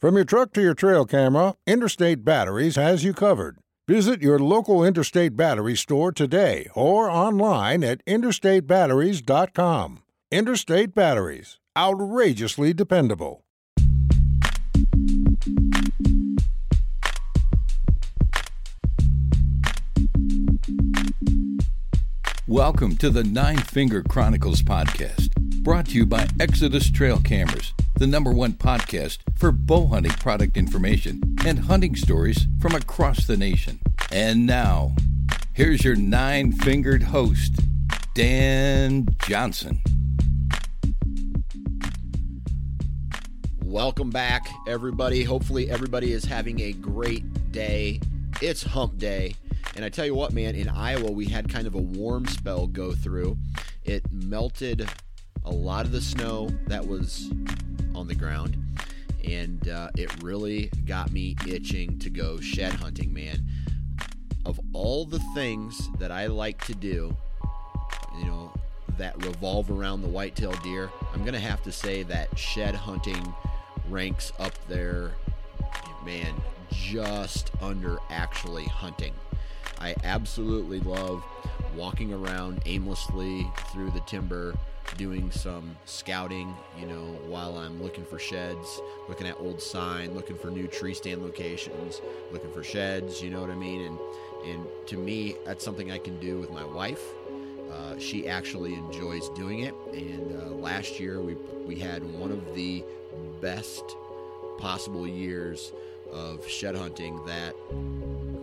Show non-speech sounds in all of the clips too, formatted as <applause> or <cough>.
From your truck to your trail camera, Interstate Batteries has you covered. Visit your local Interstate Battery store today or online at interstatebatteries.com. Interstate Batteries, outrageously dependable. Welcome to the Nine Finger Chronicles podcast, brought to you by Exodus Trail Cameras, the number one podcast for bow hunting product information and hunting stories from across the nation. And now, here's your nine fingered host, Dan Johnson. Welcome back, everybody. Hopefully, everybody is having a great day. It's hump day. And I tell you what, man, in Iowa, we had kind of a warm spell go through. It melted a lot of the snow that was on the ground, and uh, it really got me itching to go shed hunting, man. Of all the things that I like to do, you know, that revolve around the whitetail deer, I'm going to have to say that shed hunting ranks up there, man, just under actually hunting. I absolutely love walking around aimlessly through the timber, doing some scouting, you know, while I'm looking for sheds, looking at old sign, looking for new tree stand locations, looking for sheds, you know what I mean? And and to me, that's something I can do with my wife. Uh, she actually enjoys doing it, and uh, last year we we had one of the best possible years of shed hunting. That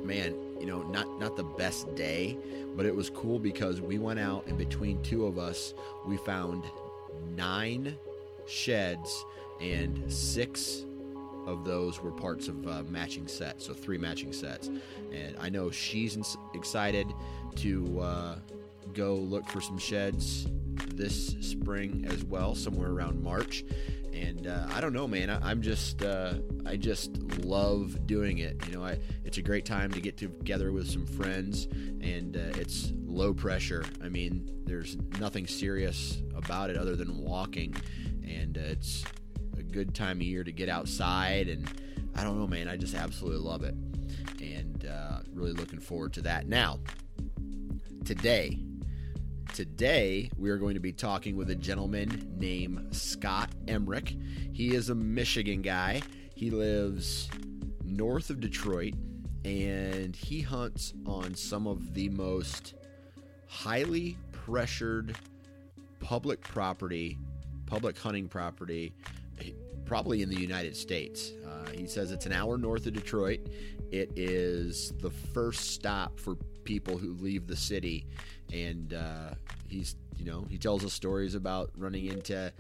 man, you know, not not the best day, but it was cool because we went out and between two of us, we found nine sheds and six of those were parts of uh, matching sets, so three matching sets. And I know she's ins- excited to uh, go look for some sheds this spring as well, somewhere around March and uh, I don't know, man. I, am just uh, I just love doing it. You know, I, it's a great time to get together with some friends, and uh, it's low pressure. I mean, there's nothing serious about it other than walking, and uh, it's a good time of year to get outside. And I don't know, man. I just absolutely love it, and uh, really looking forward to that. Now, today Today, we are going to be talking with a gentleman named Scott Emmerich. He is a Michigan guy. He lives north of Detroit and he hunts on some of the most highly pressured public property, public hunting property, probably in the United States. Uh, he says it's an hour north of Detroit. It is the first stop for people who leave the city and uh, he's you know he tells us stories about running into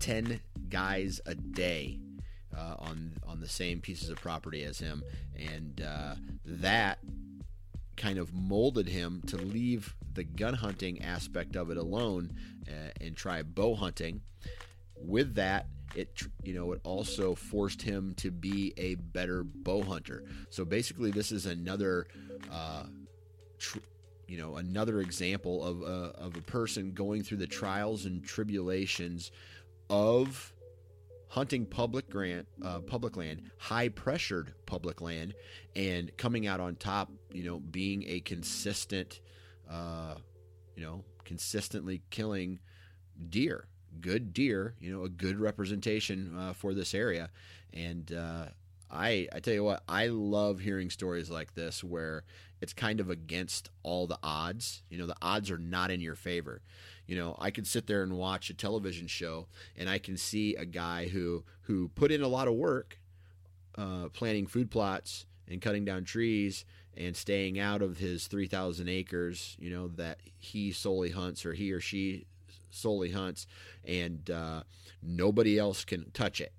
10 guys a day uh, on on the same pieces of property as him. And uh, that kind of molded him to leave the gun hunting aspect of it alone uh, and try bow hunting. With that it you know it also forced him to be a better bow hunter. So basically this is another uh, tr- you know another example of a, of a person going through the trials and tribulations of hunting public grant uh, public land high pressured public land and coming out on top you know being a consistent uh, you know consistently killing deer good deer you know a good representation uh, for this area. And uh, I I tell you what, I love hearing stories like this where it's kind of against all the odds. You know, the odds are not in your favor. You know, I could sit there and watch a television show, and I can see a guy who who put in a lot of work, uh, planting food plots and cutting down trees and staying out of his 3,000 acres. You know that he solely hunts or he or she solely hunts, and uh, nobody else can touch it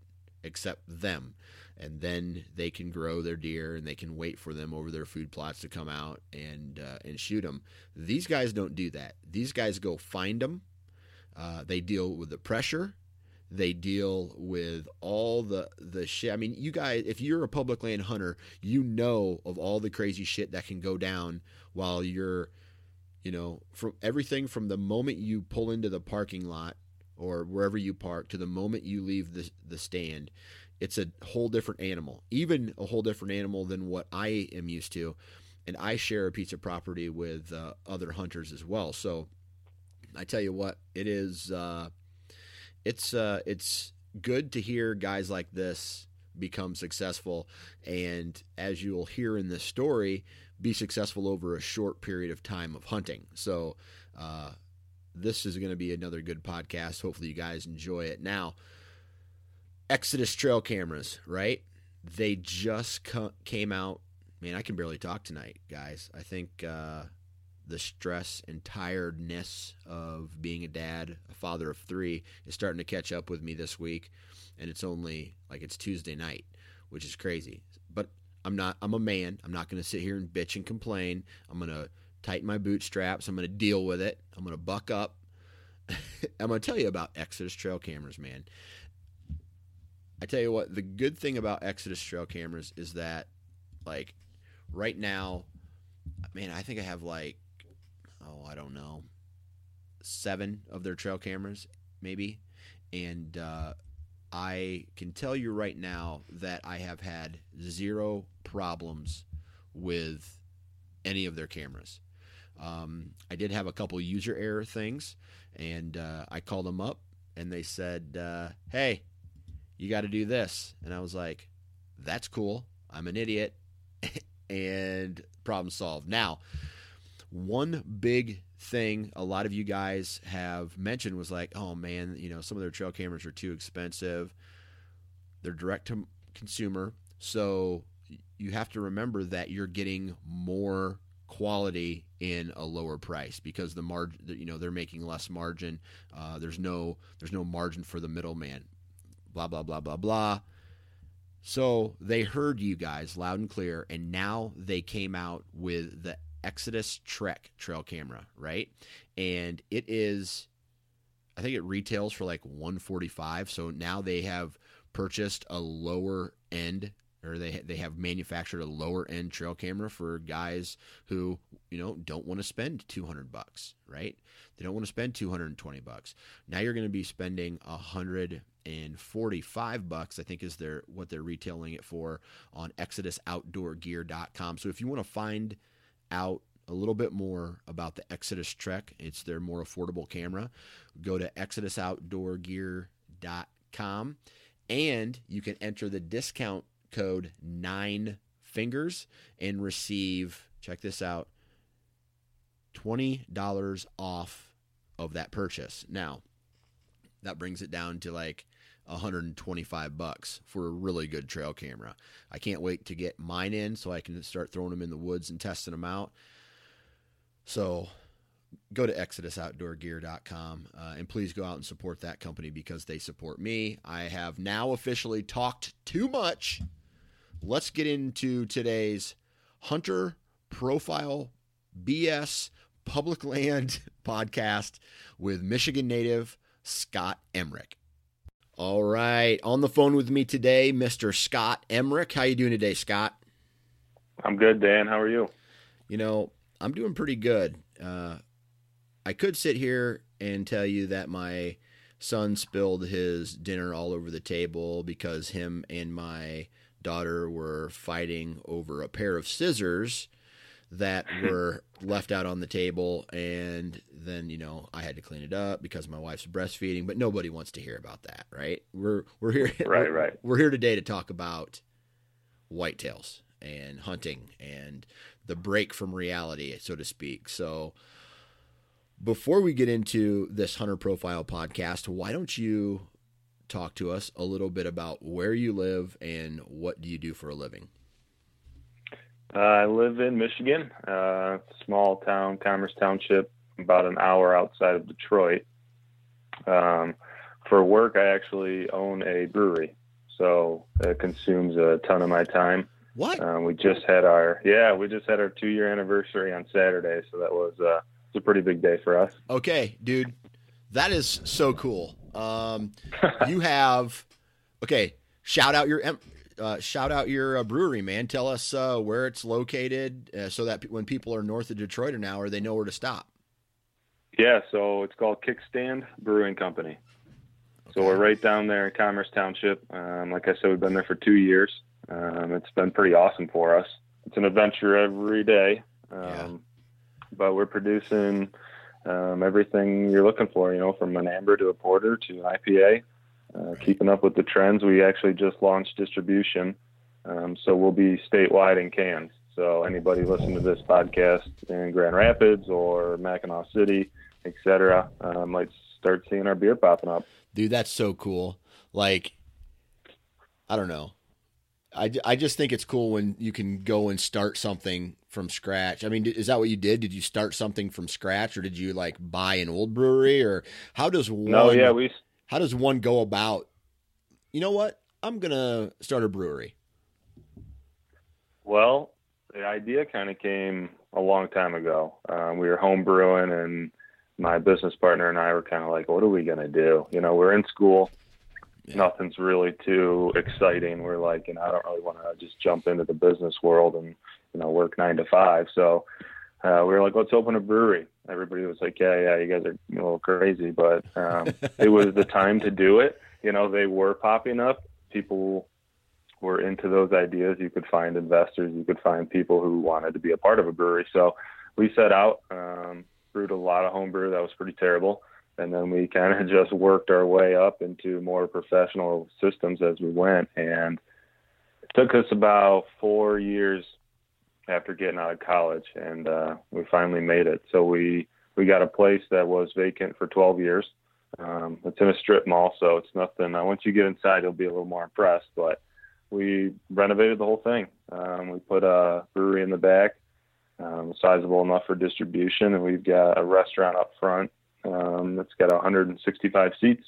except them and then they can grow their deer and they can wait for them over their food plots to come out and uh, and shoot them. These guys don't do that. These guys go find them. Uh, they deal with the pressure. They deal with all the the shit. I mean, you guys, if you're a public land hunter, you know of all the crazy shit that can go down while you're, you know, from everything from the moment you pull into the parking lot or wherever you park to the moment you leave the the stand it's a whole different animal, even a whole different animal than what I am used to. And I share a piece of property with uh, other hunters as well. So I tell you what, it is uh, it's uh, it's good to hear guys like this become successful, and as you'll hear in this story, be successful over a short period of time of hunting. So uh, this is going to be another good podcast. Hopefully, you guys enjoy it. Now. Exodus trail cameras, right? They just co- came out. Man, I can barely talk tonight, guys. I think uh, the stress and tiredness of being a dad, a father of three, is starting to catch up with me this week. And it's only like it's Tuesday night, which is crazy. But I'm not, I'm a man. I'm not going to sit here and bitch and complain. I'm going to tighten my bootstraps. I'm going to deal with it. I'm going to buck up. <laughs> I'm going to tell you about Exodus trail cameras, man. I tell you what, the good thing about Exodus trail cameras is that, like, right now, man, I think I have like, oh, I don't know, seven of their trail cameras, maybe. And uh, I can tell you right now that I have had zero problems with any of their cameras. Um, I did have a couple user error things, and uh, I called them up, and they said, uh, "Hey, you got to do this. And I was like, that's cool. I'm an idiot. <laughs> and problem solved. Now, one big thing a lot of you guys have mentioned was like, oh man, you know, some of their trail cameras are too expensive. They're direct to consumer. So you have to remember that you're getting more quality in a lower price because the margin you know they're making less margin uh, there's no there's no margin for the middleman blah, blah, blah, blah, blah. So they heard you guys loud and clear, and now they came out with the Exodus Trek trail camera, right? And it is, I think it retails for like 145. So now they have purchased a lower end or they they have manufactured a lower end trail camera for guys who you know don't want to spend 200 bucks right they don't want to spend 220 bucks now you're going to be spending 145 bucks i think is their what they're retailing it for on exodusoutdoorgear.com so if you want to find out a little bit more about the exodus trek it's their more affordable camera go to exodusoutdoorgear.com and you can enter the discount code nine fingers and receive check this out $20 off of that purchase. Now that brings it down to like 125 bucks for a really good trail camera. I can't wait to get mine in so i can start throwing them in the woods and testing them out. So go to exodusoutdoorgear.com uh, and please go out and support that company because they support me. I have now officially talked too much. Let's get into today's Hunter Profile BS Public Land <laughs> podcast with Michigan native Scott Emmerich. All right, on the phone with me today, Mr. Scott Emmerich. How you doing today, Scott? I'm good, Dan. How are you? You know, I'm doing pretty good. Uh, I could sit here and tell you that my son spilled his dinner all over the table because him and my daughter were fighting over a pair of scissors that were left out on the table and then you know I had to clean it up because my wife's breastfeeding but nobody wants to hear about that right we're we're here right we're, right we're here today to talk about whitetails and hunting and the break from reality, so to speak. So, before we get into this hunter profile podcast, why don't you talk to us a little bit about where you live and what do you do for a living? Uh, I live in Michigan, uh, small town, Commerce Township, about an hour outside of Detroit. Um, for work, I actually own a brewery, so it consumes a ton of my time. What? Um, we just had our yeah, we just had our two year anniversary on Saturday, so that was uh, it's a pretty big day for us. Okay, dude, that is so cool. Um, you have okay. Shout out your uh, shout out your uh, brewery, man. Tell us uh, where it's located, uh, so that when people are north of Detroit or now, or they know where to stop. Yeah, so it's called Kickstand Brewing Company. So we're right down there in Commerce Township. Um, like I said, we've been there for two years. Um, it's been pretty awesome for us. It's an adventure every day, um, Yeah. but we're producing um, everything you're looking for. You know, from an amber to a porter to an IPA. Uh, keeping up with the trends. We actually just launched distribution, um, so we'll be statewide in cans. So anybody listening to this podcast in Grand Rapids or Mackinaw City, etc., uh, might start seeing our beer popping up. dude that's so cool like i don't know I, I just think it's cool when you can go and start something from scratch i mean is that what you did did you start something from scratch or did you like buy an old brewery or how does one No, yeah, we how does one go about you know what i'm gonna start a brewery Well, the idea kind of came a long time ago. Um, we were home brewing, and my business partner and I were kind of like, "What are we gonna do?" You know, we're in school. Yeah. Nothing's really too exciting. We're like, you know, I don't really want to just jump into the business world and you know work nine to five. So uh, we were like, let's open a brewery. Everybody was like, yeah, yeah, you guys are a little crazy, but um, <laughs> it was the time to do it. You know, they were popping up. People were into those ideas. You could find investors. You could find people who wanted to be a part of a brewery. So we set out, um, brewed a lot of homebrew. That was pretty terrible. And then we kind of <laughs> just worked our way up into more professional systems as we went. And it took us about four years after getting out of college, and uh, we finally made it. So we we got a place that was vacant for 12 years. Um, it's in a strip mall, so it's nothing. Uh, once you get inside, you'll be a little more impressed. But we renovated the whole thing. Um, we put a brewery in the back, um, sizable enough for distribution, and we've got a restaurant up front um, that's got 165 seats.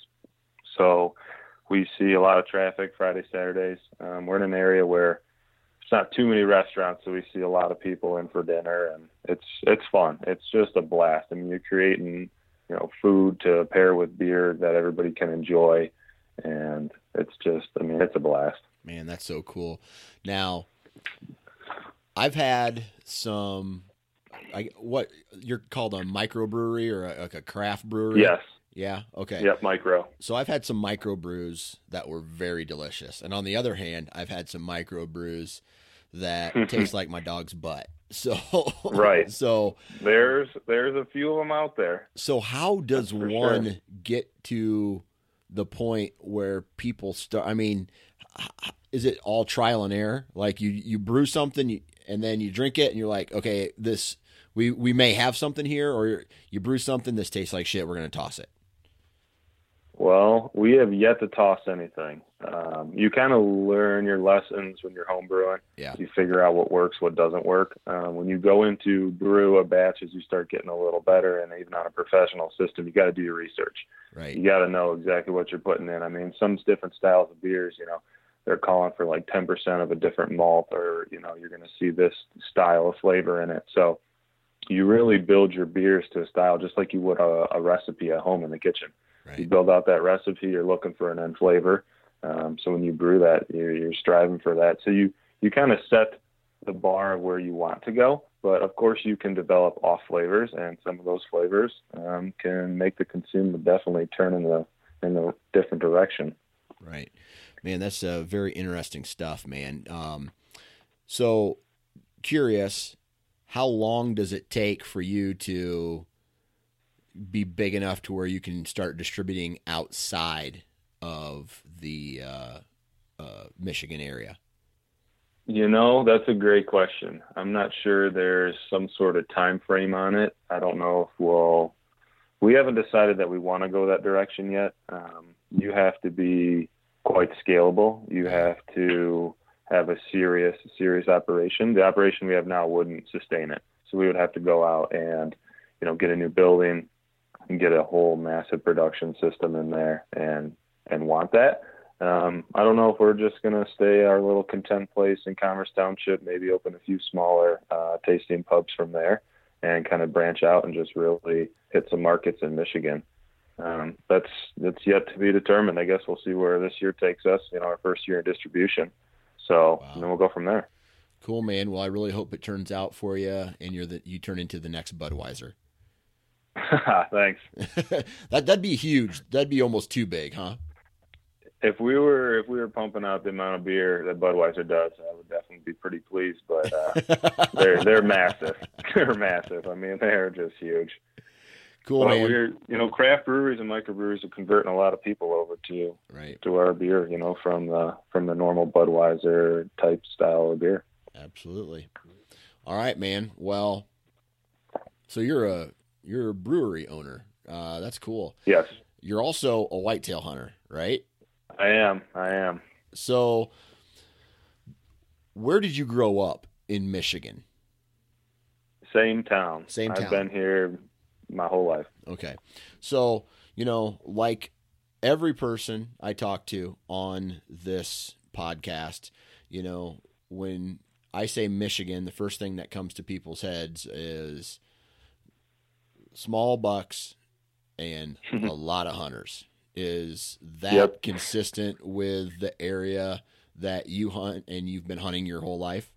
So we see a lot of traffic Friday, Saturdays. Um, we're in an area where not too many restaurants, so we see a lot of people in for dinner, and it's it's fun. It's just a blast. I mean, you're creating you know food to pair with beer that everybody can enjoy, and it's just I mean it's a blast. Man, that's so cool. Now, I've had some. I, what you're called a microbrewery or a, like a craft brewery? Yes. Yeah. Okay. Yep. Micro. So I've had some microbrews that were very delicious, and on the other hand, I've had some microbrews that <laughs> tastes like my dog's butt. <laughs> So Right. So There's there's a few of them out there. so how does one sure. get to the point where people start? I mean, is it all trial and error? Like you you brew something and then you drink it and you're like, okay, this we we may have something here, or you brew something this tastes like shit. We're gonna toss it. Well, we have yet to toss anything. Um, you kind of learn your lessons when you're home brewing. Yeah. You figure out what works, what doesn't work. Um, when you go into brew a batch, as you start getting a little better, and even on a professional system, you got to do your research. Right. You got to know exactly what you're putting in. I mean, some different styles of beers, you know, they're calling for like 10% of a different malt, or you know, you're going to see this style of flavor in it. So you really build your beers to a style, just like you would a, a recipe at home in the kitchen you build out that recipe you're looking for an end flavor um, so when you brew that you're, you're striving for that so you you kind of set the bar of where you want to go but of course you can develop off flavors and some of those flavors um, can make the consumer definitely turn in the in a different direction Right. Man, that's uh, very interesting stuff, man. Um, so, curious, how long does it take for you to be big enough to where you can start distributing outside of the uh, uh, Michigan area? You know, that's a great question. I'm not sure there's some sort of time frame on it. I don't know if we'll. We haven't decided that we want to go that direction yet. Um, you have to be quite scalable. You have to have a serious, serious operation. The operation we have now wouldn't sustain it. So we would have to go out and, you know, get a new building and get a whole massive production system in there and and want that. Um, I don't know if we're just going to stay our little content place in Commerce Township, maybe open a few smaller uh, tasting pubs from there and kind of branch out and just really hit some markets in Michigan. Um, that's that's yet to be determined. I guess we'll see where this year takes us. You know, our first year in distribution. So wow. then we'll go from there. Cool, man. Well, I really hope it turns out for you, and you're that you turn into the next Budweiser. <laughs> Thanks. <laughs> that that'd be huge. That'd be almost too big, huh? If we were if we were pumping out the amount of beer that Budweiser does, I would definitely be pretty pleased. But uh, <laughs> they're they're massive. They're massive. I mean, they're just huge. Cool, man. We're you know craft breweries and microbreweries are converting a lot of people over to right to our beer. You know from the from the normal Budweiser type style of beer. Absolutely. All right, man. Well, so you're a you're a brewery owner. Uh, that's cool. Yes. You're also a whitetail hunter, right? I am. I am. So, where did you grow up in Michigan? Same town. Same town. I've been here my whole life. Okay. So, you know, like every person I talk to on this podcast, you know, when I say Michigan, the first thing that comes to people's heads is small bucks and a <laughs> lot of hunters. Is that yep. consistent with the area that you hunt and you've been hunting your whole life?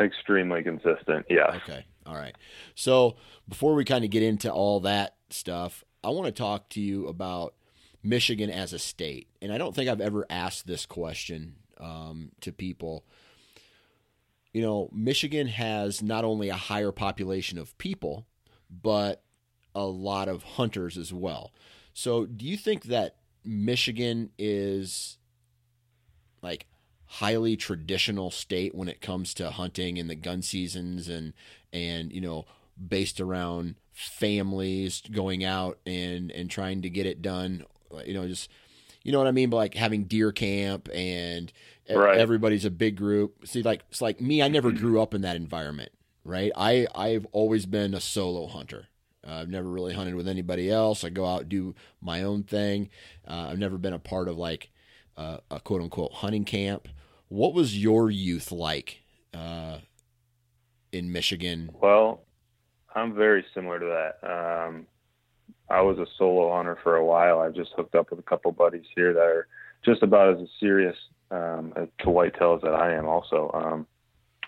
Extremely consistent, yeah. Okay, all right. So before we kind of get into all that stuff, I want to talk to you about Michigan as a state. And I don't think I've ever asked this question um, to people. You know, Michigan has not only a higher population of people, but a lot of hunters as well. So, do you think that Michigan is like highly traditional state when it comes to hunting and the gun seasons and and you know based around families going out and and trying to get it done you know just you know what I mean but like having deer camp and right. everybody's a big group see like it's like me I never grew up in that environment right? I I've always been a solo hunter. Uh, I've never really hunted with anybody else. I go out do my own thing. Uh, I've never been a part of like uh, a quote unquote hunting camp. What was your youth like uh, in Michigan? Well, I'm very similar to that. Um, I was a solo hunter for a while. I've just hooked up with a couple buddies here that are just about as serious um, to whitetails that I am also. Um,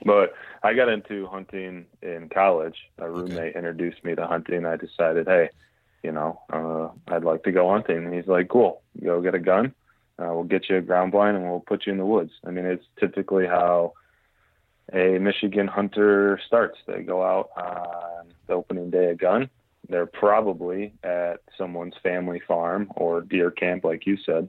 but I got into hunting in college. A roommate okay. introduced me to hunting. I decided, hey, you know, uh, I'd like to go hunting. And he's like, cool, go get a gun. Uh, we'll get you a ground blind and we'll put you in the woods. I mean, it's typically how a Michigan hunter starts. They go out on the opening day of gun. They're probably at someone's family farm or deer camp, like you said.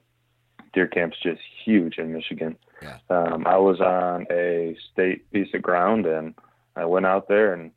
Deer camp's just huge in Michigan. Yeah. Um, I was on a state piece of ground and I went out there and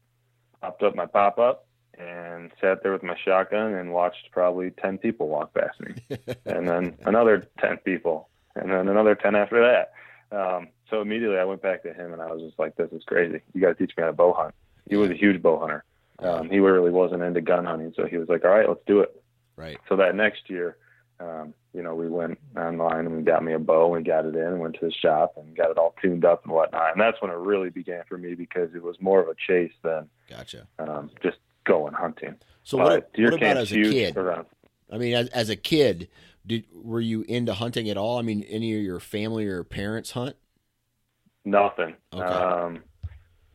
popped up my pop up and sat there with my shotgun and watched probably 10 people walk past me <laughs> and then another 10 people and then another 10 after that. Um, so immediately I went back to him and I was just like, this is crazy. You got to teach me how to bow hunt. He was a huge bow hunter. Um, he really wasn't into gun hunting. So he was like, all right, let's do it. Right. So that next year, um, you know, we went online and we got me a bow and got it in, and went to the shop and got it all tuned up and whatnot. And that's when it really began for me because it was more of a chase than gotcha. Um, just going hunting. So what, what about as a kid? Around. I mean, as, as a kid, did were you into hunting at all? I mean, any of your family or parents hunt? Nothing. Okay. Um,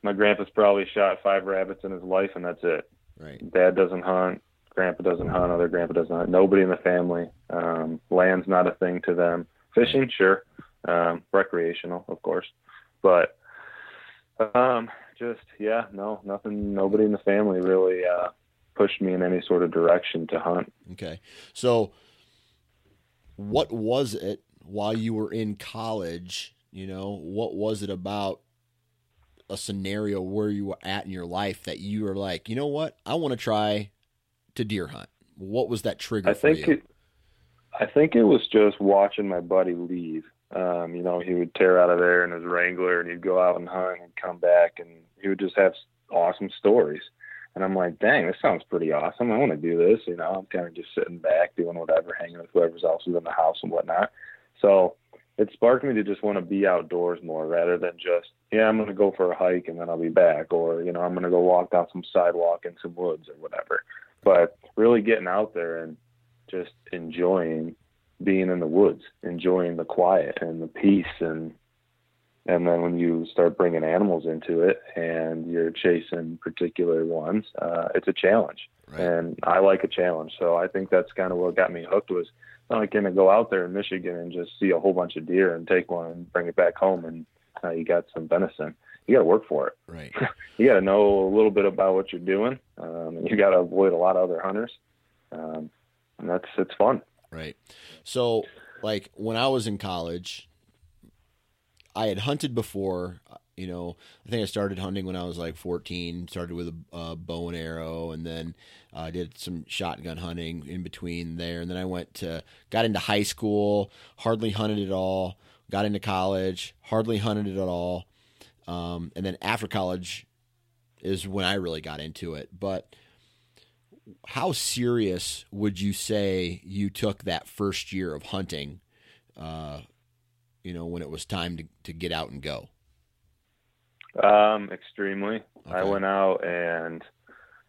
my grandpa's probably shot five rabbits in his life, and that's it. Right. Dad doesn't hunt grandpa doesn't hunt, other grandpa doesn't hunt. Nobody in the family. Um, land's not a thing to them. Fishing, sure. Um, recreational, of course, but um, just yeah, no, nothing. Nobody in the family really uh, pushed me in any sort of direction to hunt. Okay, so what was it while you were in college? You know, what was it about a scenario where you were at in your life that you were like, you know what, I want to try to deer hunt? What was that trigger I think it, I think it was just watching my buddy leave. Um, you know, he would tear out of there in his Wrangler and he'd go out and hunt and come back and he would just have awesome stories. And I'm like, dang, this sounds pretty awesome. I want to do this. You know, I'm kind of just sitting back doing whatever, hanging with whoever's else is in the house and whatnot. So it sparked me to just want to be outdoors more rather than just, yeah, I'm going to go for a hike and then I'll be back. Or, you know, I'm going to go walk down some sidewalk in some woods or whatever. But really getting out there and just enjoying being in the woods, enjoying the quiet and the peace and and then when you start bringing animals into it and you're chasing particular ones, uh, it's a challenge. Right. And I like a challenge, so I think that's kind of what got me hooked. Was not like gonna go out there in Michigan and just see a whole bunch of deer and take one and bring it back home and uh, you got some venison. You got to work for it. Right. <laughs> You got to know a little bit about what you're doing. Um, and you got to avoid a lot of other hunters. Um, and that's it's fun. Right. So, like when I was in college, I had hunted before. You know, I think I started hunting when I was like 14. Started with a uh, bow and arrow, and then I uh, did some shotgun hunting in between there. And then I went to got into high school, hardly hunted at all. Got into college, hardly hunted at all. Um, and then after college is when I really got into it. But how serious would you say you took that first year of hunting? Uh, you know, when it was time to, to get out and go. Um, extremely. I went out and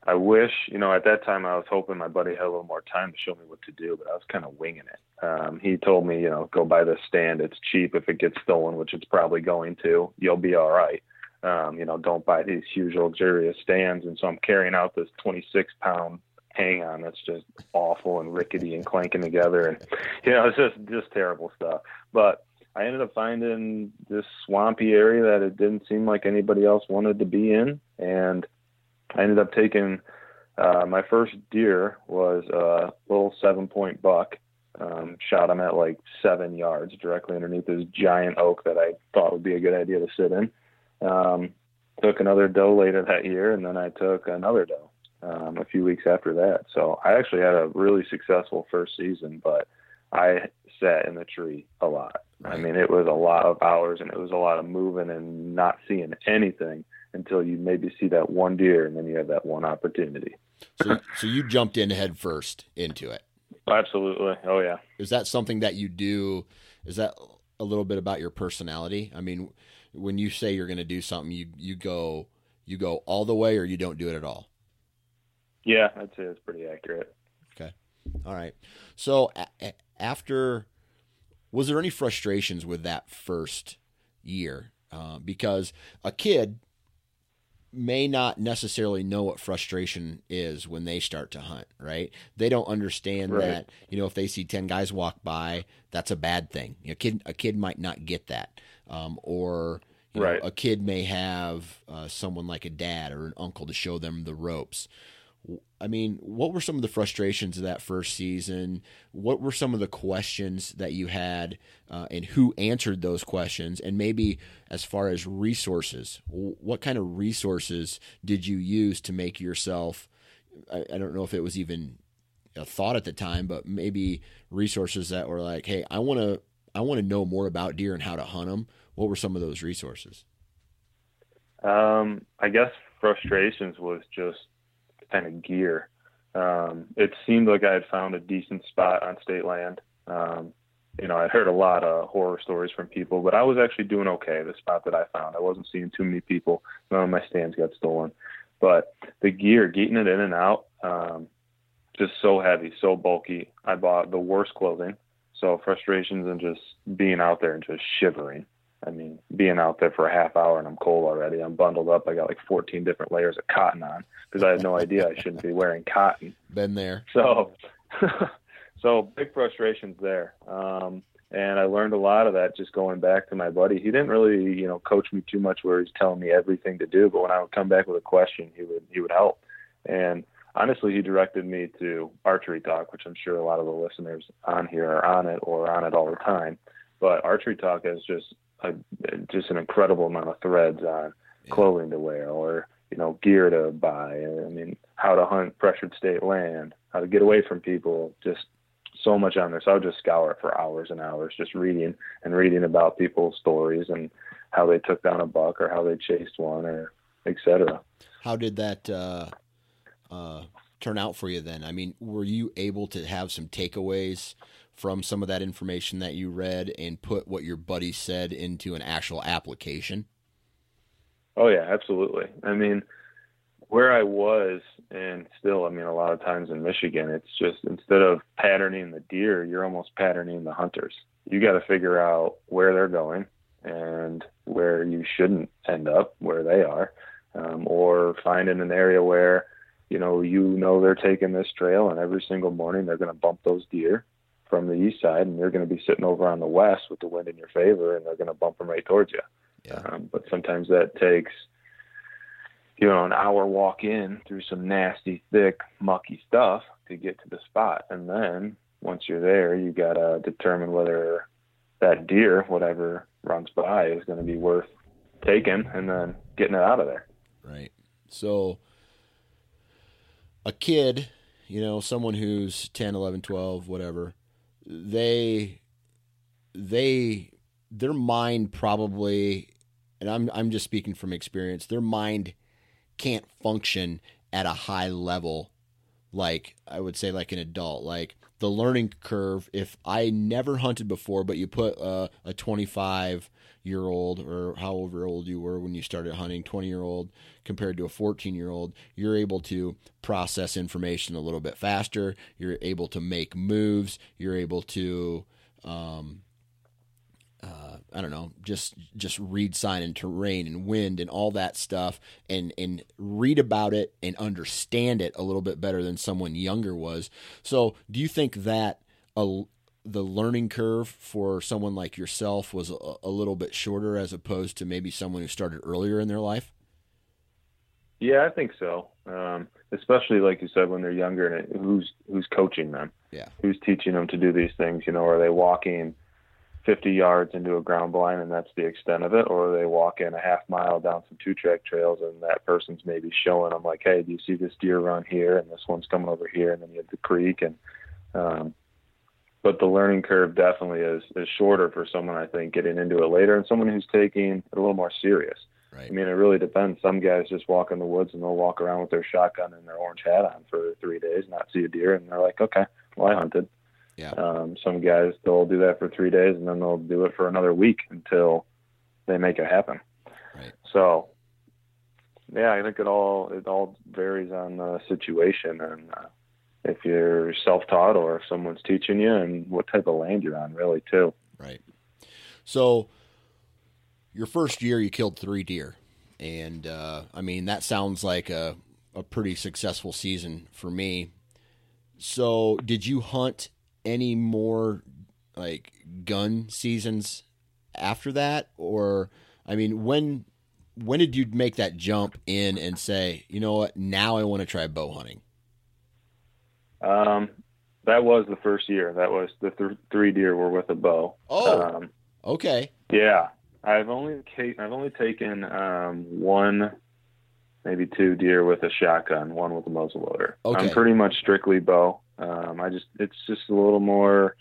I wish, you know, at that time I was hoping my buddy had a little more time to show me what to do, but I was kind of winging it. Um, he told me, you know, go buy this stand. It's cheap. If it gets stolen, which it's probably going to, you'll be all right. Um, you know, don't buy these huge luxurious stands. And so I'm carrying out this 26 pound hang on that's just awful and rickety and clanking together. And, <laughs> you know, it's just, just terrible stuff. But I ended up finding this swampy area that it didn't seem like anybody else wanted to be in. And I ended up taking uh, my first deer was a little seven point buck. Um, shot him at like seven yards directly underneath this giant oak that I thought would be a good idea to sit in. Um, took another doe later that year, and then I took another doe um, a few weeks after that. So I actually had a really successful first season, but I sat in the tree a lot. I mean, it was a lot of hours and it was a lot of moving and not seeing anything until you maybe see that one deer and then you have that one opportunity. So, so you jumped in head first into it. Absolutely. Oh, yeah. Is that something that you do? Is that a little bit about your personality? I mean, when you say you're going to do something, you you go you go all the way, or you don't do it at all. Yeah, I'd say it's pretty accurate. Okay. All right. So a- a- after, was there any frustrations with that first year? Uh, because a kid may not necessarily know what frustration is when they start to hunt, right? They don't understand Right. that, you know, if they see 10 guys walk by, that's a bad thing. You A kid, a kid might not get that. Um, or, you know, a kid may have uh, someone like a dad or an uncle to show them the ropes. I mean, what were some of the frustrations of that first season? What were some of the questions that you had, uh, and who answered those questions? And maybe as far as resources, what kind of resources did you use to make yourself? I, I don't know if it was even a thought at the time, but maybe resources that were like, "Hey, I want to, I want to know more about deer and how to hunt them." What were some of those resources? Um, I guess frustrations was just kind of gear. Um, it seemed like I had found a decent spot on state land. Um, you know, I'd heard a lot of horror stories from people, but I was actually doing okay. The spot that I found, I wasn't seeing too many people. None of my stands got stolen, but the gear, getting it in and out, um, just so heavy, so bulky. I bought the worst clothing, so frustrations and just being out there and just shivering. I mean, being out there for a half hour and I'm cold already. I'm bundled up. I got like 14 different layers of cotton on because I had no idea I shouldn't be wearing cotton. Been there. So, <laughs> so big frustrations there. Um, and I learned a lot of that just going back to my buddy. He didn't really, you know, coach me too much where he's telling me everything to do, but when I would come back with a question, he would he would help. And honestly, he directed me to Archery Talk, which I'm sure a lot of the listeners on here are on it or on it all the time. But Archery Talk has just a, just an incredible amount of threads on yeah. clothing to wear or you know gear to buy. I mean, how to hunt pressured state land, how to get away from people, just so much on there. So I would just scour it for hours and hours, just reading and reading about people's stories and how they took down a buck or how they chased one or etc. How did that uh, uh, turn out for you then? I mean, were you able to have some takeaways from some of that information that you read and put what your buddy said into an actual application? Oh yeah, absolutely. I mean, where I was, and still, I mean, a lot of times in Michigan, it's just instead of patterning the deer, you're almost patterning the hunters. You got to figure out where they're going and where you shouldn't end up, where they are, um, or find in an area where, you know, you know they're taking this trail, and every single morning they're going to bump those deer from the east side, and you're going to be sitting over on the west with the wind in your favor, and they're going to bump them right towards you. Yeah. Um, but sometimes that takes you know, an hour walk in through some nasty, thick, mucky stuff to get to the spot. And then once you're there, you got to determine whether that deer, whatever runs by, is going to be worth taking and then getting it out of there. Right. So a kid, you know, someone who's 10, 11, 12, whatever, they they their mind probably and I'm I'm just speaking from experience, their mind can't function at a high level like I would say like an adult. Like the learning curve, if I never hunted before, but you put a, a 25 year old or however old you were when you started hunting, 20 year old compared to a 14 year old, you're able to process information a little bit faster. You're able to make moves. You're able to um, uh, I don't know, just just read sign and terrain and wind and all that stuff, and and read about it and understand it a little bit better than someone younger was. So, do you think that a, the learning curve for someone like yourself was a, a little bit shorter as opposed to maybe someone who started earlier in their life? Yeah, I think so. Um, especially like you said, when they're younger, and who's who's coaching them? Yeah, who's teaching them to do these things? You know, are they walking? 50 yards into a ground blind and that's the extent of it, or they walk in a half mile down some two track trails and that person's maybe showing them like, hey, do you see this deer run here and this one's coming over here and then you have the creek and um, but the learning curve definitely is is shorter for someone I think getting into it later and someone who's taking it a little more serious. Right. I mean, it really depends. Some guys just walk in the woods and they'll walk around with their shotgun and their orange hat on for three days, not see a deer, and they're like, okay, well, I hunted. Yeah. Um, some guys they'll do that for three days and then they'll do it for another week until they make it happen. Right. So, yeah, I think it all it all varies on the situation and uh, if you're self-taught or if someone's teaching you and what type of land you're on, really too. Right. So, your first year you killed three deer, and uh, I mean that sounds like a a pretty successful season for me. So, did you hunt any more like gun seasons after that or I mean when when did you make that jump in and say, you know what, now I want to try bow hunting? Um, that was the first year. That was the th- three deer were with a bow. Oh, um, okay. Yeah, I've only I've only taken um, one, maybe two deer with a shotgun, one with a muzzleloader. Okay. I'm pretty much strictly bow. Um, I just it's just a little more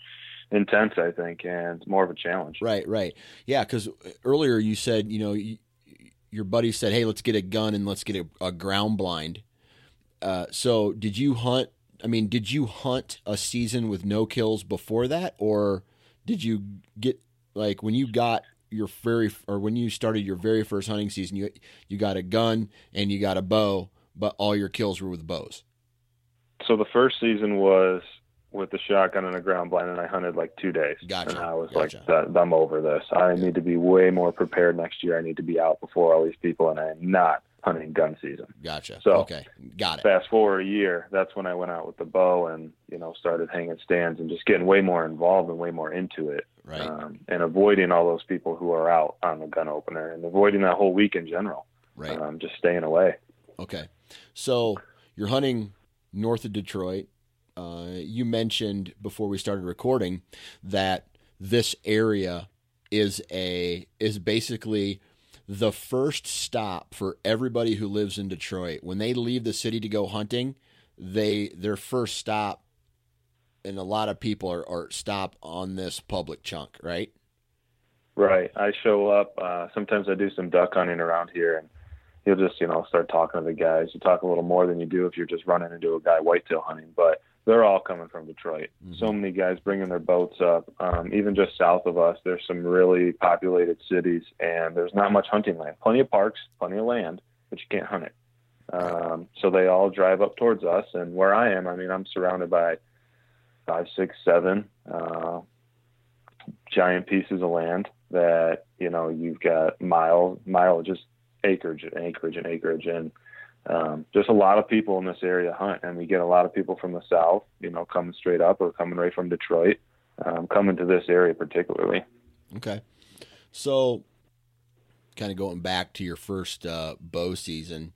intense, I think, and more of a challenge. Right, right, yeah. Because earlier you said, you know, you, your buddy said, "Hey, let's get a gun and let's get a, a ground blind." Uh, so, did you hunt? I mean, did you hunt a season with no kills before that, or did you get like when you got your very or when you started your very first hunting season, you you got a gun and you got a bow, but all your kills were with bows? So the first season was with the shotgun and a ground blind, and I hunted like two days. Gotcha. And I was gotcha. like, I'm over this. I need to be way more prepared next year. I need to be out before all these people, and I'm not hunting gun season. Gotcha. So okay, got it. Fast forward a year, that's when I went out with the bow and you know started hanging stands and just getting way more involved and way more into it. Right. Um, and avoiding all those people who are out on the gun opener and avoiding that whole week in general. Right. Um, just staying away. Okay. So you're hunting north of Detroit. Uh, you mentioned before we started recording that this area is a is basically the first stop for everybody who lives in Detroit. When they leave the city to go hunting, they their first stop and a lot of people are, are stop on this public chunk, right? Right. I show up. Uh, sometimes I do some duck hunting around here, and you'll just you know start talking to the guys. You talk a little more than you do if you're just running into a guy whitetail hunting, but they're all coming from Detroit. Mm-hmm. So many guys bringing their boats up. Um, even just south of us, there's some really populated cities, and there's not much hunting land. Plenty of parks, plenty of land, but you can't hunt it. Um, so they all drive up towards us, and where I am, I mean, I'm surrounded by five, six, seven uh, giant pieces of land that you know you've got mile, mile just acreage and acreage and acreage, and um, just a lot of people in this area hunt, and we get a lot of people from the south, you know, coming straight up or coming right from Detroit, um, coming to this area particularly. Okay, so kind of going back to your first uh, bow season,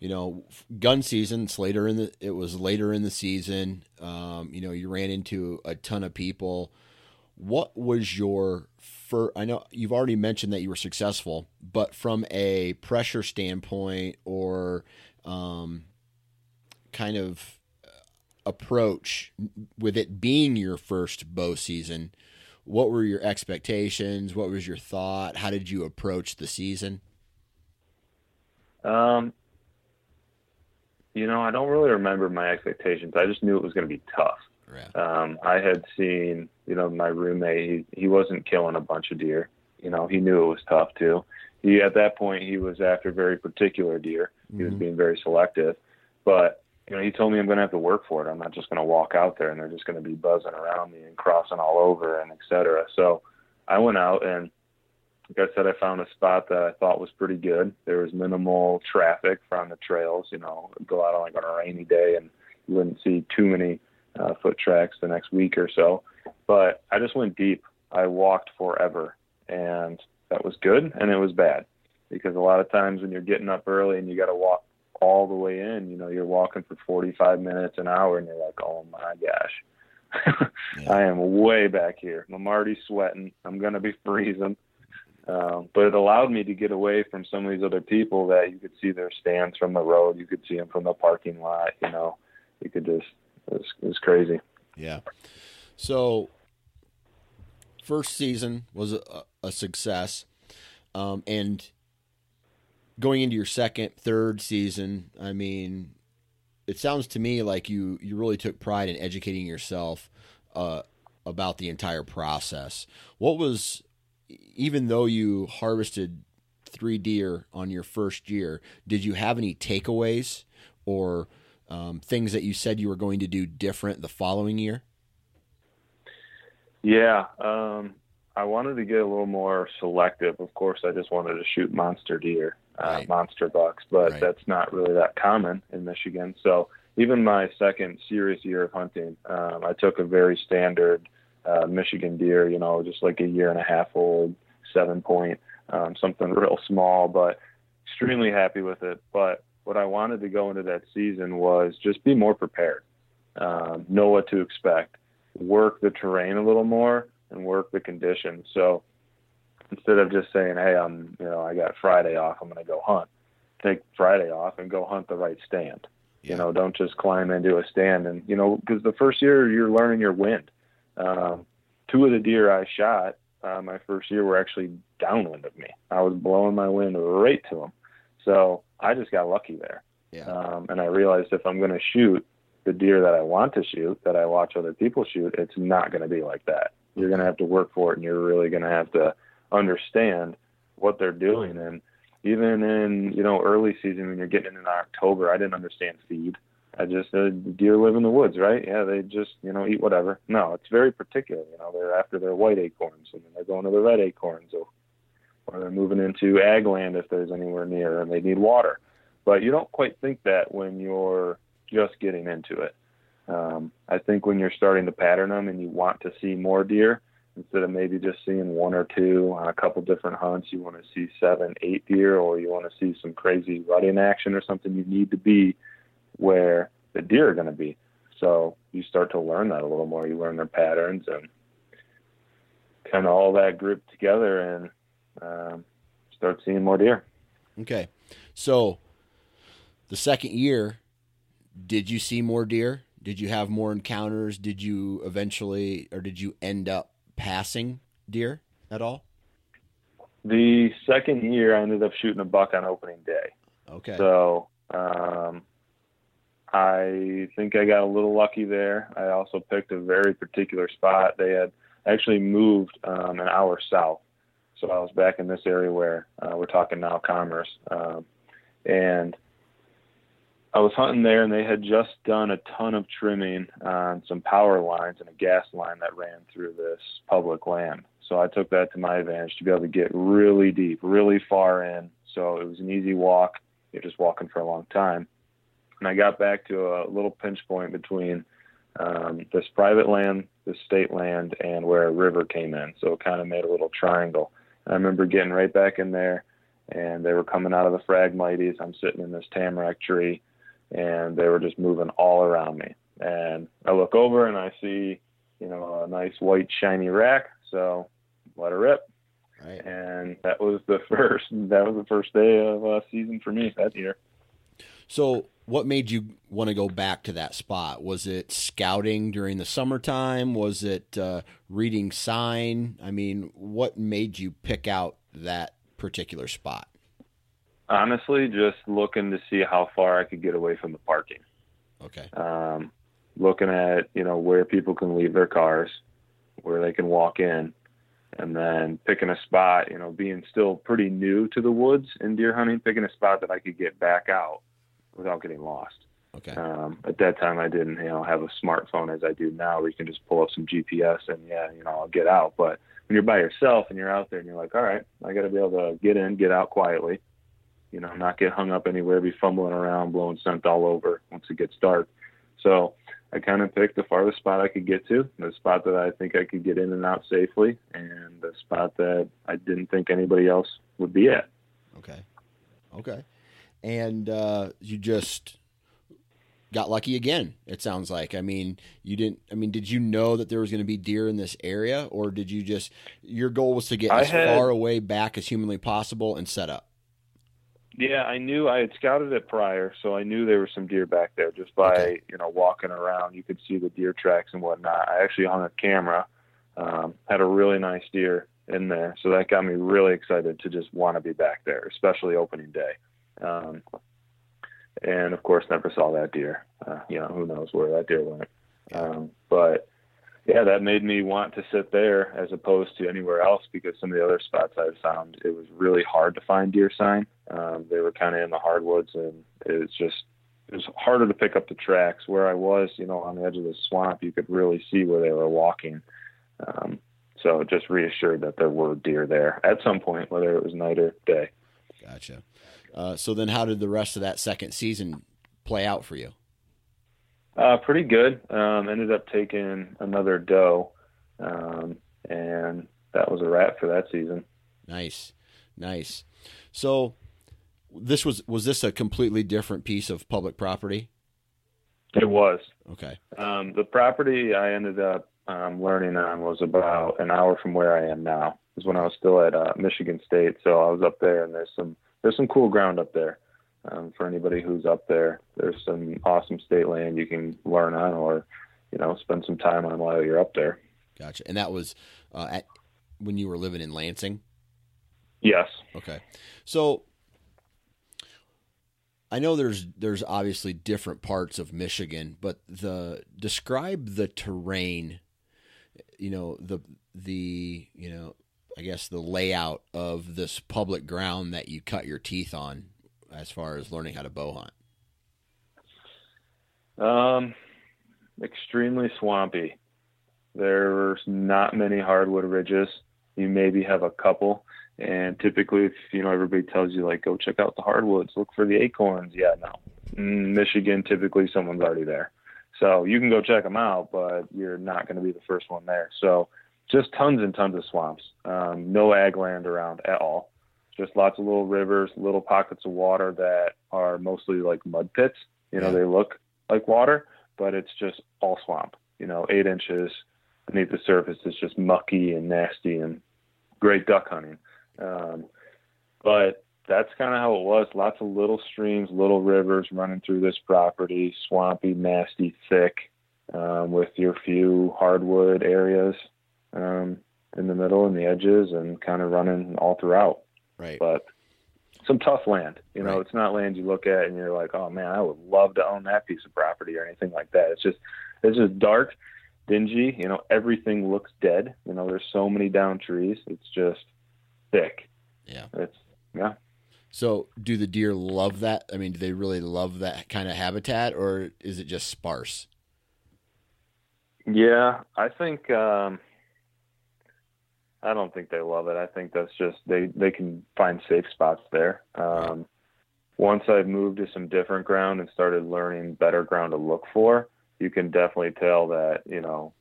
you know, gun season. It's later in the. It was later in the season. Um, you know, you ran into a ton of people. What was your for I know you've already mentioned that you were successful, but from a pressure standpoint or um, kind of approach with it being your first bow season, what were your expectations? What was your thought? How did you approach the season? Um, you know, I don't really remember my expectations. I just knew it was going to be tough. Right. Um, I had seen, you know, my roommate. He, he wasn't killing a bunch of deer. You know, he knew it was tough too. He at that point he was after very particular deer. He mm-hmm. was being very selective, but you know, he told me I'm going to have to work for it. I'm not just going to walk out there and they're just going to be buzzing around me and crossing all over and et cetera. So I went out and, like I said, I found a spot that I thought was pretty good. There was minimal traffic from the trails. You know, go out on like on a rainy day and you wouldn't see too many uh, foot tracks the next week or so. But I just went deep. I walked forever, and that was good and it was bad because a lot of times when you're getting up early and you got to walk all the way in, you know, you're walking for 45 minutes, an hour, and you're like, oh my gosh, yeah. <laughs> I am way back here. I'm already sweating. I'm going to be <laughs> freezing. Um, but it allowed me to get away from some of these other people that you could see their stands from the road. You could see them from the parking lot. You know, you could just it was, crazy. Yeah. So, first season was a, a success, um, and going into your second, third season, I mean, it sounds to me like you you really took pride in educating yourself uh, about the entire process. What was, even though you harvested three deer on your first year, did you have any takeaways or um, things that you said you were going to do different the following year? Yeah, um, I wanted to get a little more selective. Of course, I just wanted to shoot monster deer, uh, right. monster bucks, but right. that's not really that common in Michigan. So even my second serious year of hunting, um, I took a very standard uh, Michigan deer, you know, just like a year and a half old, seven point, um, something real small, but extremely happy with it. But what I wanted to go into that season was just be more prepared, um, know what to expect, work the terrain a little more, and work the conditions. So instead of just saying, "Hey, I'm you know I got Friday off, I'm going to go hunt," take Friday off and go hunt the right stand. Yeah. You know, don't just climb into a stand and you know because the first year you're learning your wind. Um, two of the deer I shot uh, my first year were actually downwind of me. I was blowing my wind right to them. So I just got lucky there. Yeah. Um, and I realized if I'm going to shoot the deer that I want to shoot, that I watch other people shoot, it's not going to be like that. You're going to have to work for it, and you're really going to have to understand what they're doing. And even in you know early season when you're getting in October, I didn't understand feed. I just said deer live in the woods, right? Yeah, they just you know eat whatever. No, it's very particular. You know, they're after their white acorns, and then they're going to the red acorns, or or they're moving into ag land if there's anywhere near and they need water. But you don't quite think that when you're just getting into it. Um, I think when you're starting to pattern them and you want to see more deer, instead of maybe just seeing one or two on a couple different hunts, you want to see seven, eight deer, or you want to see some crazy rut-in action or something. You need to be where the deer are going to be. So you start to learn that a little more. You learn their patterns and kind of all that group together and um, start seeing more deer. Okay, so the second year, did you see more deer? Did you have more encounters? Did you eventually, or did you end up passing deer at all? The second year, I ended up shooting a buck on opening day. Okay. So um, I think I got a little lucky there. I also picked a very particular spot. They had actually moved um, an hour south. So I was back in this area where uh, we're talking now Commerce. Um, and I was hunting there, and they had just done a ton of trimming on some power lines and a gas line that ran through this public land. So I took that to my advantage to be able to get really deep, really far in. So it was an easy walk. You're just walking for a long time. And I got back to a little pinch point between um, this private land, this state land, and where a river came in. So it kind of made a little triangle. I remember getting right back in there, and they were coming out of the Phragmites. I'm sitting in this tamarack tree, and they were just moving all around me. And I look over and I see, you know, a nice white shiny rack. So let her rip. Right. And that was the <laughs> first. That was the first day of uh, season for me that year. So, what made you want to go back to that spot? Was it scouting during the summertime? Was it uh, reading sign? I mean, what made you pick out that particular spot? Honestly, just looking to see how far I could get away from the parking. Okay. Um, looking at you know where people can leave their cars, where they can walk in, and then picking a spot. You know, being still pretty new to the woods and deer hunting, picking a spot that I could get back out without getting lost. Okay. Um, at that time, I didn't, you know, have a smartphone as I do now, where you can just pull up some GPS and yeah, you know, I'll get out. But when you're by yourself and you're out there and you're like, all right, I got to be able to get in, get out quietly, you know, not get hung up anywhere, be fumbling around, blowing scent all over once it gets dark. So I kind of picked the farthest spot I could get to, the spot that I think I could get in and out safely, and the spot that I didn't think anybody else would be at. Okay. Okay. And uh, you just got lucky again. It sounds like. I mean, you didn't. I mean, did you know that there was going to be deer in this area, or did you just your goal was to get I as had- far away back as humanly possible and set up? Yeah, I knew I had scouted it prior, so I knew there were some deer back there just by Okay. you know walking around. You could see the deer tracks and whatnot. I actually hung a camera, um, had a really nice deer in there, so that got me really excited to just want to be back there, especially opening day. Um, and of course, never saw that deer. Uh, you know, who knows where that deer went. Um, but yeah, that made me want to sit there as opposed to anywhere else because some of the other spots I have found it was really hard to find deer sign. Um, they were kind of in the hardwoods, and it was just it was harder to pick up the tracks. Where I was, you know, on the edge of the swamp, you could really see where they were walking. Um, so just reassured that there were deer there at some point, whether it was night or day. Gotcha. Uh, so then, how did the rest of that second season play out for you? Uh, pretty good. Um, ended up taking another doe, um, and that was a wrap for that season. Nice, nice. So this was was this a completely different piece of public property? It was. Okay. Um, the property I ended up um, learning on was about an hour from where I am now. It was when I was still at uh, Michigan State, so I was up there, and there's some there's some cool ground up there. Um, for anybody who's up there, there's some awesome state land you can learn on, or you know, spend some time on while you're up there. Gotcha. And that was uh, at when you were living in Lansing. Yes. Okay. So I know there's there's obviously different parts of Michigan, but the describe the terrain, you know, the the, you know, I guess the layout of this public ground that you cut your teeth on as far as learning how to bow hunt. Um, extremely swampy. There's not many hardwood ridges. You maybe have a couple, and typically, if you know everybody tells you like go check out the hardwoods, look for the acorns. Yeah, no. In Michigan, typically someone's already there, so you can go check them out, but you're not going to be the first one there. So just tons and tons of swamps. Um, no ag land around at all. Just lots of little rivers, little pockets of water that are mostly like mud pits. You know, Yeah. they look like water, but it's just all swamp. You know, eight inches beneath the surface is just mucky and nasty and great duck hunting. Um, but that's kind of how it was. Lots of little streams, little rivers running through this property, swampy, nasty, thick, um, with your few hardwood areas um, in the middle and the edges, and kind of running all throughout. Right. But some tough land. You know, Right. it's not land you look at and you're like, oh man, I would love to own that piece of property or anything like that. It's just, it's just dark, dingy. You know, everything looks dead. You know, there's so many down trees. It's just thick. Yeah. It's yeah. So, do the deer love that? I mean, do they really love that kind of habitat, or is it just sparse? Yeah, I think um I don't think they love it. I think that's just they they can find safe spots there. Um once I've moved to some different ground and started learning better ground to look for, you can definitely tell that, you know,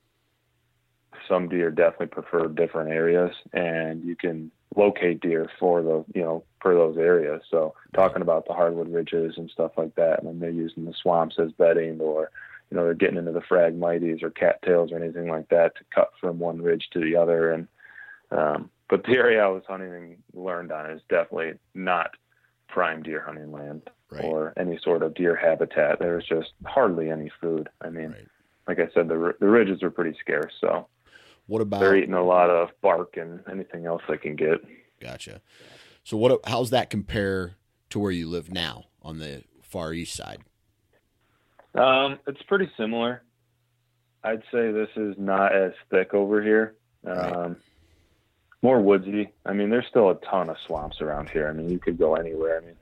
some deer definitely prefer different areas and you can locate deer for the you know for those areas so talking about the hardwood ridges and stuff like that and then they're using the swamps as bedding or you know they're getting into the phragmites or cattails or anything like that to cut from one ridge to the other and um but the area i was hunting and learned on is definitely not prime deer hunting land Right. or any sort of deer habitat there's just hardly any food i mean Right. like i said the the ridges are pretty scarce so What about? they're eating a lot of bark and anything else they can get. Gotcha. So, what? How's that compare to where you live now on the far east side? Um, it's pretty similar. I'd say this is not as thick over here. Right. More woodsy. I mean, there's still a ton of swamps around here. I mean, you could go anywhere. I mean,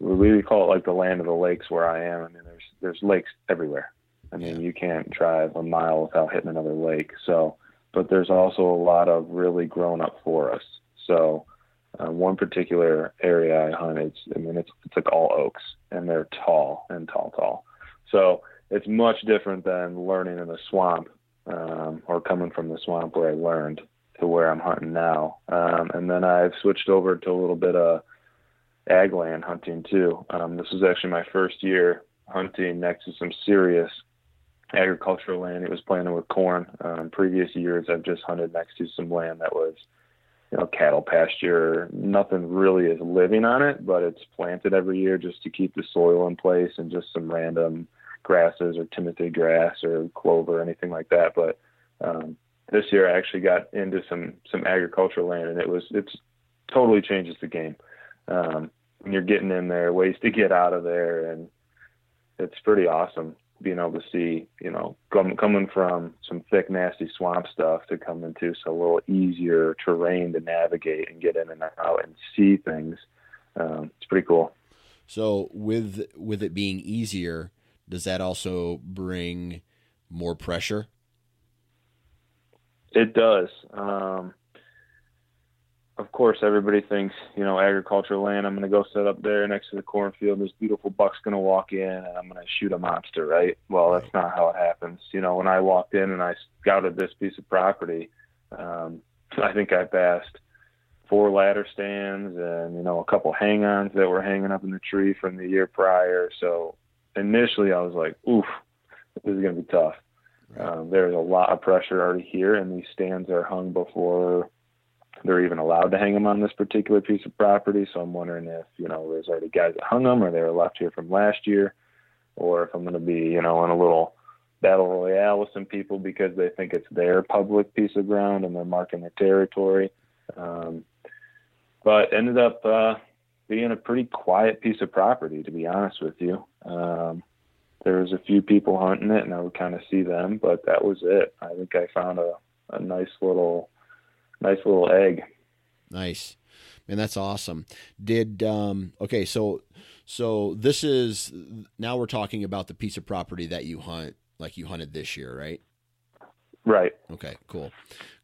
we we call it like the land of the lakes where I am. I mean, there's there's lakes everywhere. I mean, you can't drive a mile without hitting another lake. So, but there's also a lot of really grown up forests. So, uh, one particular area I hunt, it's I mean, it's it's like all oaks, and they're tall and tall, tall. So it's much different than learning in a swamp um, or coming from the swamp where I learned to where I'm hunting now. Um, and then I've switched over to a little bit of ag land hunting too. Um, this was actually my first year hunting next to some serious agricultural land. It was planted with corn. Um, previous years, I've just hunted next to some land that was, you know, cattle pasture. Nothing really is living on it, but it's planted every year just to keep the soil in place and just some random grasses or Timothy grass or clover, anything like that. But um, this year, I actually got into some some agricultural land, and it was it's totally changes the game. Um, when you're getting in there, ways to get out of there, and it's pretty awesome being able to see, you know, com- coming from some thick, nasty swamp stuff to come into some little easier terrain to navigate and get in and out and see things. Um, it's pretty cool. So, with with it being easier, does that also bring more pressure? It does. Um, of course, everybody thinks, you know, agricultural land. I'm going to go set up there next to the cornfield. This beautiful buck's going to walk in, and I'm going to shoot a monster, right? Well, that's not how it happens. You know, when I walked in and I scouted this piece of property, um, <laughs> I think I passed four ladder stands and you know a couple hang-ons that were hanging up in the tree from the year prior. So initially, I was like, "Oof, this is going to be tough." Um, there's a lot of pressure already here, and these stands are hung before they're even allowed to hang them on this particular piece of property. So I'm wondering if you know there's already guys that hung them, or they were left here from last year, or if I'm going to be you know in a little battle royale with some people because they think it's their public piece of ground and they're marking their territory. Um, but ended up uh, being a pretty quiet piece of property, to be honest with you. Um, there was a few people hunting it, and I would kind of see them, but that was it. I think I found a, a nice little, nice little egg. Nice, man. That's awesome. Did um okay? So so this is now we're talking about the piece of property that you hunt, like you hunted this year, right? Right. Okay, cool,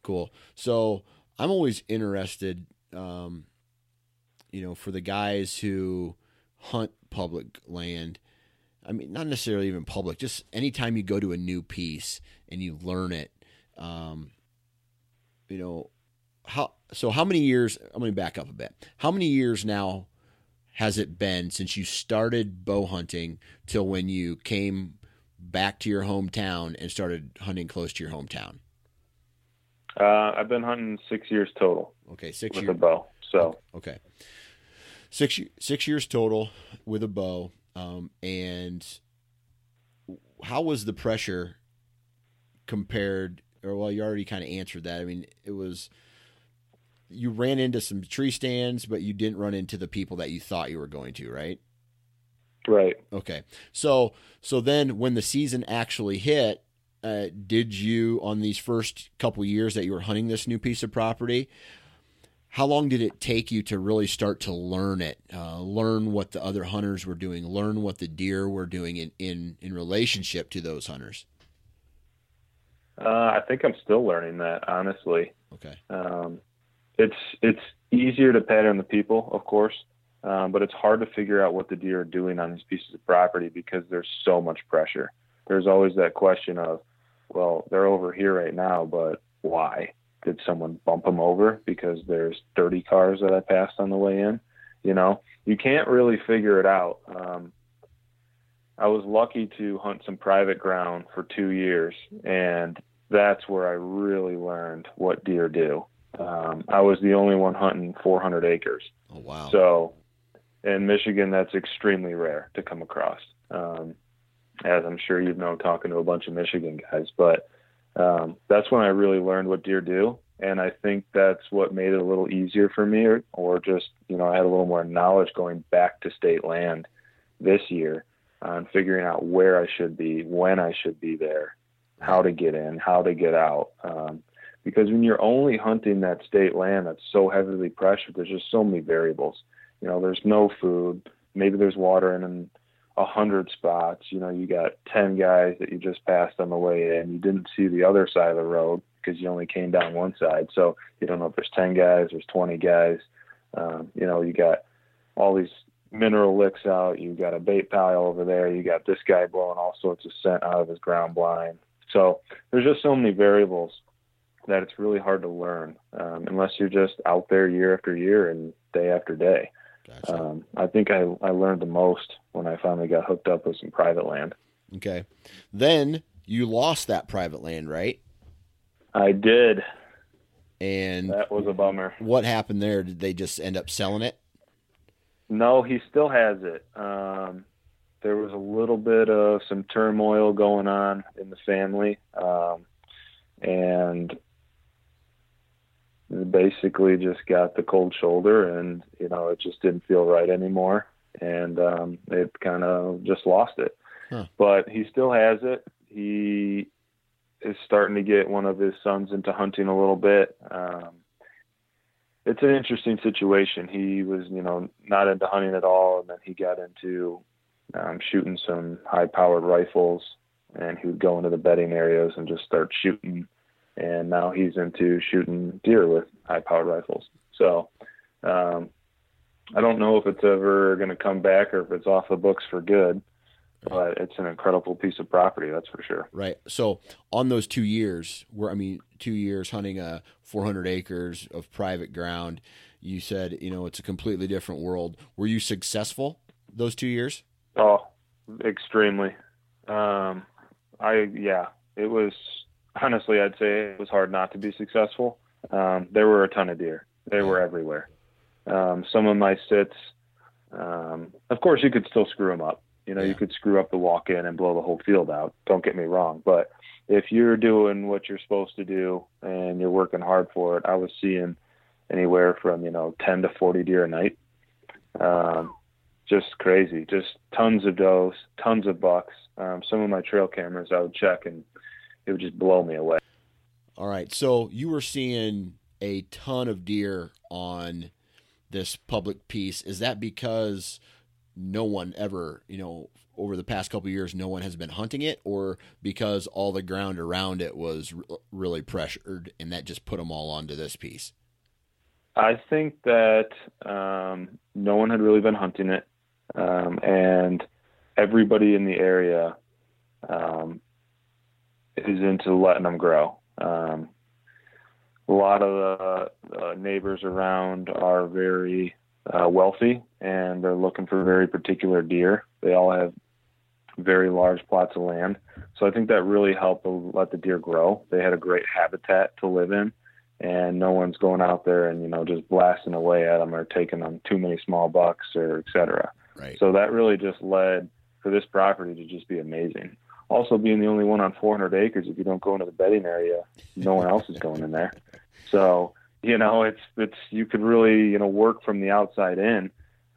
cool. So I'm always interested, um, you know, for the guys who hunt public land. I mean, not necessarily even public. Just anytime you go to a new piece and you learn it, um, you know, how so? How many years? I'm going to back up a bit. How many years now has it been since you started bow hunting till when you came back to your hometown and started hunting close to your hometown? Uh, I've been hunting six years total Okay, six with years. a bow. So Okay, six six years total with a bow. Um, and how was the pressure compared? Or well, you already kind of answered that. I mean, it was you ran into some tree stands, but you didn't run into the people that you thought you were going to, right? right. Okay. So so then when the season actually hit, uh, did you on these first couple years that you were hunting this new piece of property? How long did it take you to really start to learn it, uh, learn what the other hunters were doing, learn what the deer were doing in in, in relationship to those hunters? Uh, I think I'm still learning that honestly. Okay. Um, it's it's easier to pattern the people, of course, um, but it's hard to figure out what the deer are doing on these pieces of property because there's so much pressure. There's always that question of, well, they're over here right now, but why? Did someone bump them over because there's 30 cars that I passed on the way in? You know, you can't really figure it out. Um, I was lucky to hunt some private ground for two years, and that's where I really learned what deer do. Um, I was the only one hunting 400 acres. Oh wow. So in Michigan, that's extremely rare to come across. Um, as I'm sure you've known talking to a bunch of Michigan guys, but um, that's when I really learned what deer do. And I think that's what made it a little easier for me, or, or just, you know, I had a little more knowledge going back to state land this year on figuring out where I should be, when I should be there, how to get in, how to get out. Um, because when you're only hunting that state land that's so heavily pressured, there's just so many variables. You know, there's no food. Maybe there's water in an a hundred spots. You know, you got ten guys that you just passed on the way in. You didn't see the other side of the road because you only came down one side. So you don't know if there's ten guys, there's twenty guys. Um, you know, you got all these mineral licks out. You got a bait pile over there. You got this guy blowing all sorts of scent out of his ground blind. So there's just so many variables that it's really hard to learn um, unless you're just out there year after year and day after day. Gotcha. Um, I think I, I learned the most when I finally got hooked up with some private land. okay. Then you lost that private land, right? I did. And That was a bummer. what happened there? Did they just end up selling it? No, he still has it. Um, there was a little bit of some turmoil going on in the family, um, and basically just got the cold shoulder, and you know it just didn't feel right anymore, and um, it kind of just lost it. Huh. But he still has it. He is starting to get one of his sons into hunting a little bit. Um, it's an interesting situation. He was, you know, not into hunting at all, and then he got into um, shooting some high-powered rifles, and he would go into the bedding areas and just start shooting. And now he's into shooting deer with high-powered rifles. So um, I don't know if it's ever going to come back or if it's off the books for good, but it's an incredible piece of property, that's for sure. Right. So on those two years, where I mean, two years hunting a 400 acres of private ground, you said you know it's a completely different world. Were you successful those two years? Oh, extremely. Um, I yeah, it was honestly I'd say it was hard not to be successful. Um, there were a ton of deer. They were everywhere. Um, some of my sits, um, of course, you could still screw them up. You know, Yeah. you could screw up the walk in and blow the whole field out. Don't get me wrong, but if you're doing what you're supposed to do and you're working hard for it, I was seeing anywhere from you know 10 to 40 deer a night. Um, just crazy, just tons of does, tons of bucks. Um, some of my trail cameras I would check and it would just blow me away. All right. So you were seeing a ton of deer on this public piece. Is that because no one ever, you know, over the past couple of years, no one has been hunting it, or because all the ground around it was really pressured and that just put them all onto this piece? I think that um, no one had really been hunting it, um, and everybody in the area um, is into letting them grow. Um, a lot of the uh, neighbors around are very uh, wealthy, and they're looking for very particular deer. They all have very large plots of land, so I think that really helped to let the deer grow. They had a great habitat to live in and no one's going out there and you know just blasting away at them or taking them too many small bucks or et cetera. Right. So that really just led for this property to just be amazing. Also, being the only one on 400 acres, if you don't go into the bedding area, no one else is going in there. <laughs> So you know, it's it's you could really you know work from the outside in.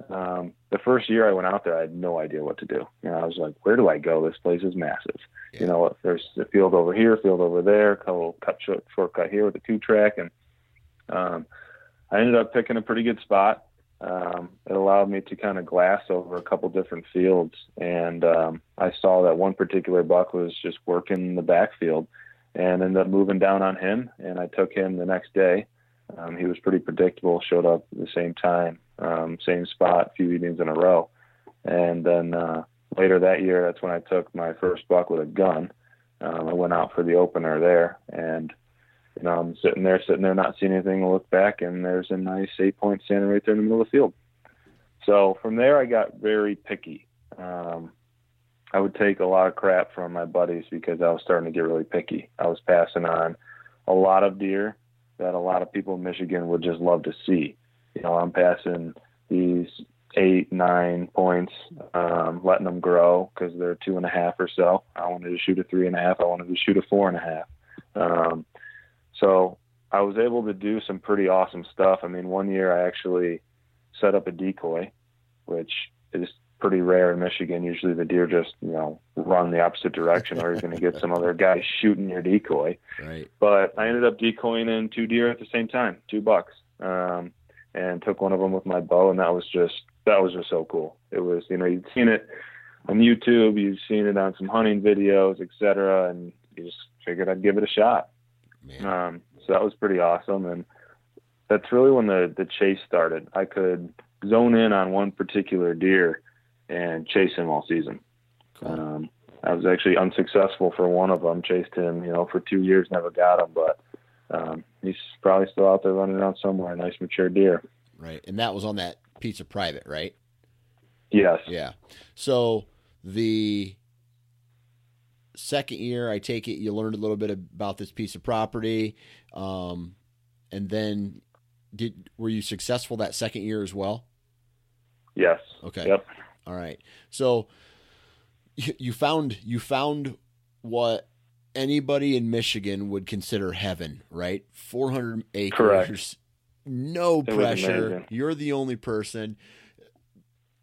Um, the first year I went out there, I had no idea what to do. You know, I was like, where do I go? This place is massive. Yeah. You know, there's a field over here, field over there, couple cut short, shortcut here with a two track, and um, I ended up picking a pretty good spot. Um, it allowed me to kind of glass over a couple different fields, and um, I saw that one particular buck was just working the backfield, and ended up moving down on him, and I took him the next day. Um, he was pretty predictable, showed up at the same time, um, same spot, a few evenings in a row. And then uh, later that year, that's when I took my first buck with a gun. Um, I went out for the opener there, and you know I'm sitting there, sitting there, not seeing anything. I look back, and there's a nice eight point standing right there in the middle of the field. So from there, I got very picky. Um, I would take a lot of crap from my buddies because I was starting to get really picky. I was passing on a lot of deer that a lot of people in Michigan would just love to see. You know, I'm passing these eight, nine points, um, letting them grow because they're two and a half or so. I wanted to shoot a three and a half. I wanted to shoot a four and a half. Um, so I was able to do some pretty awesome stuff. I mean, one year I actually set up a decoy, which is pretty rare in Michigan. Usually the deer just, you know, run the opposite direction or you're going to get some other guy shooting your decoy. Right. But I ended up decoying in two deer at the same time, two bucks. Um, and took one of them with my bow and that was just that was just so cool. It was, you know, you'd seen it on YouTube, you've seen it on some hunting videos, etc., and you just figured I'd give it a shot. Um, so that was pretty awesome and that's really when the the chase started. I could zone in on one particular deer and chase him all season. Cool. Um, I was actually unsuccessful for one of them. Chased him, you know, for two years, never got him, but um, he's probably still out there running around somewhere. A nice mature deer. Right, and that was on that piece of private, right? Yes. Yeah. So the second year, I take it you learned a little bit about this piece of property, um, and then did were you successful that second year as well? Yes. Okay. Yep. All right. So you found you found what anybody in Michigan would consider heaven, right? 400 acres. Correct. No pressure. You're the only person.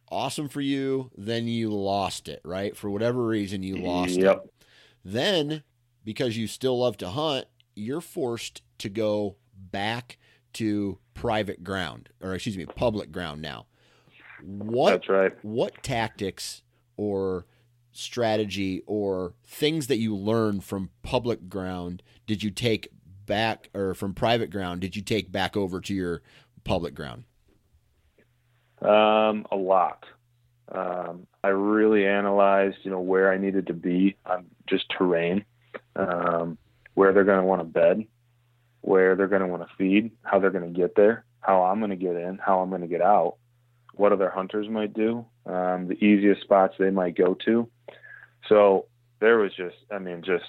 Awesome for you. Then you lost it, right? For whatever reason, you lost it. yep. it. Then, because you still love to hunt, you're forced to go back to private ground, or excuse me, public ground now. What That's right. What tactics or strategy or things that you learned from public ground did you take back or from private ground did you take back over to your public ground? Um, a lot. Um, I really analyzed, you know, where I needed to be on just terrain, um, where they're going to want to bed, where they're going to want to feed, how they're going to get there, how I'm going to get in, how I'm going to get out what other hunters might do, um, the easiest spots they might go to. So there was just, I mean, just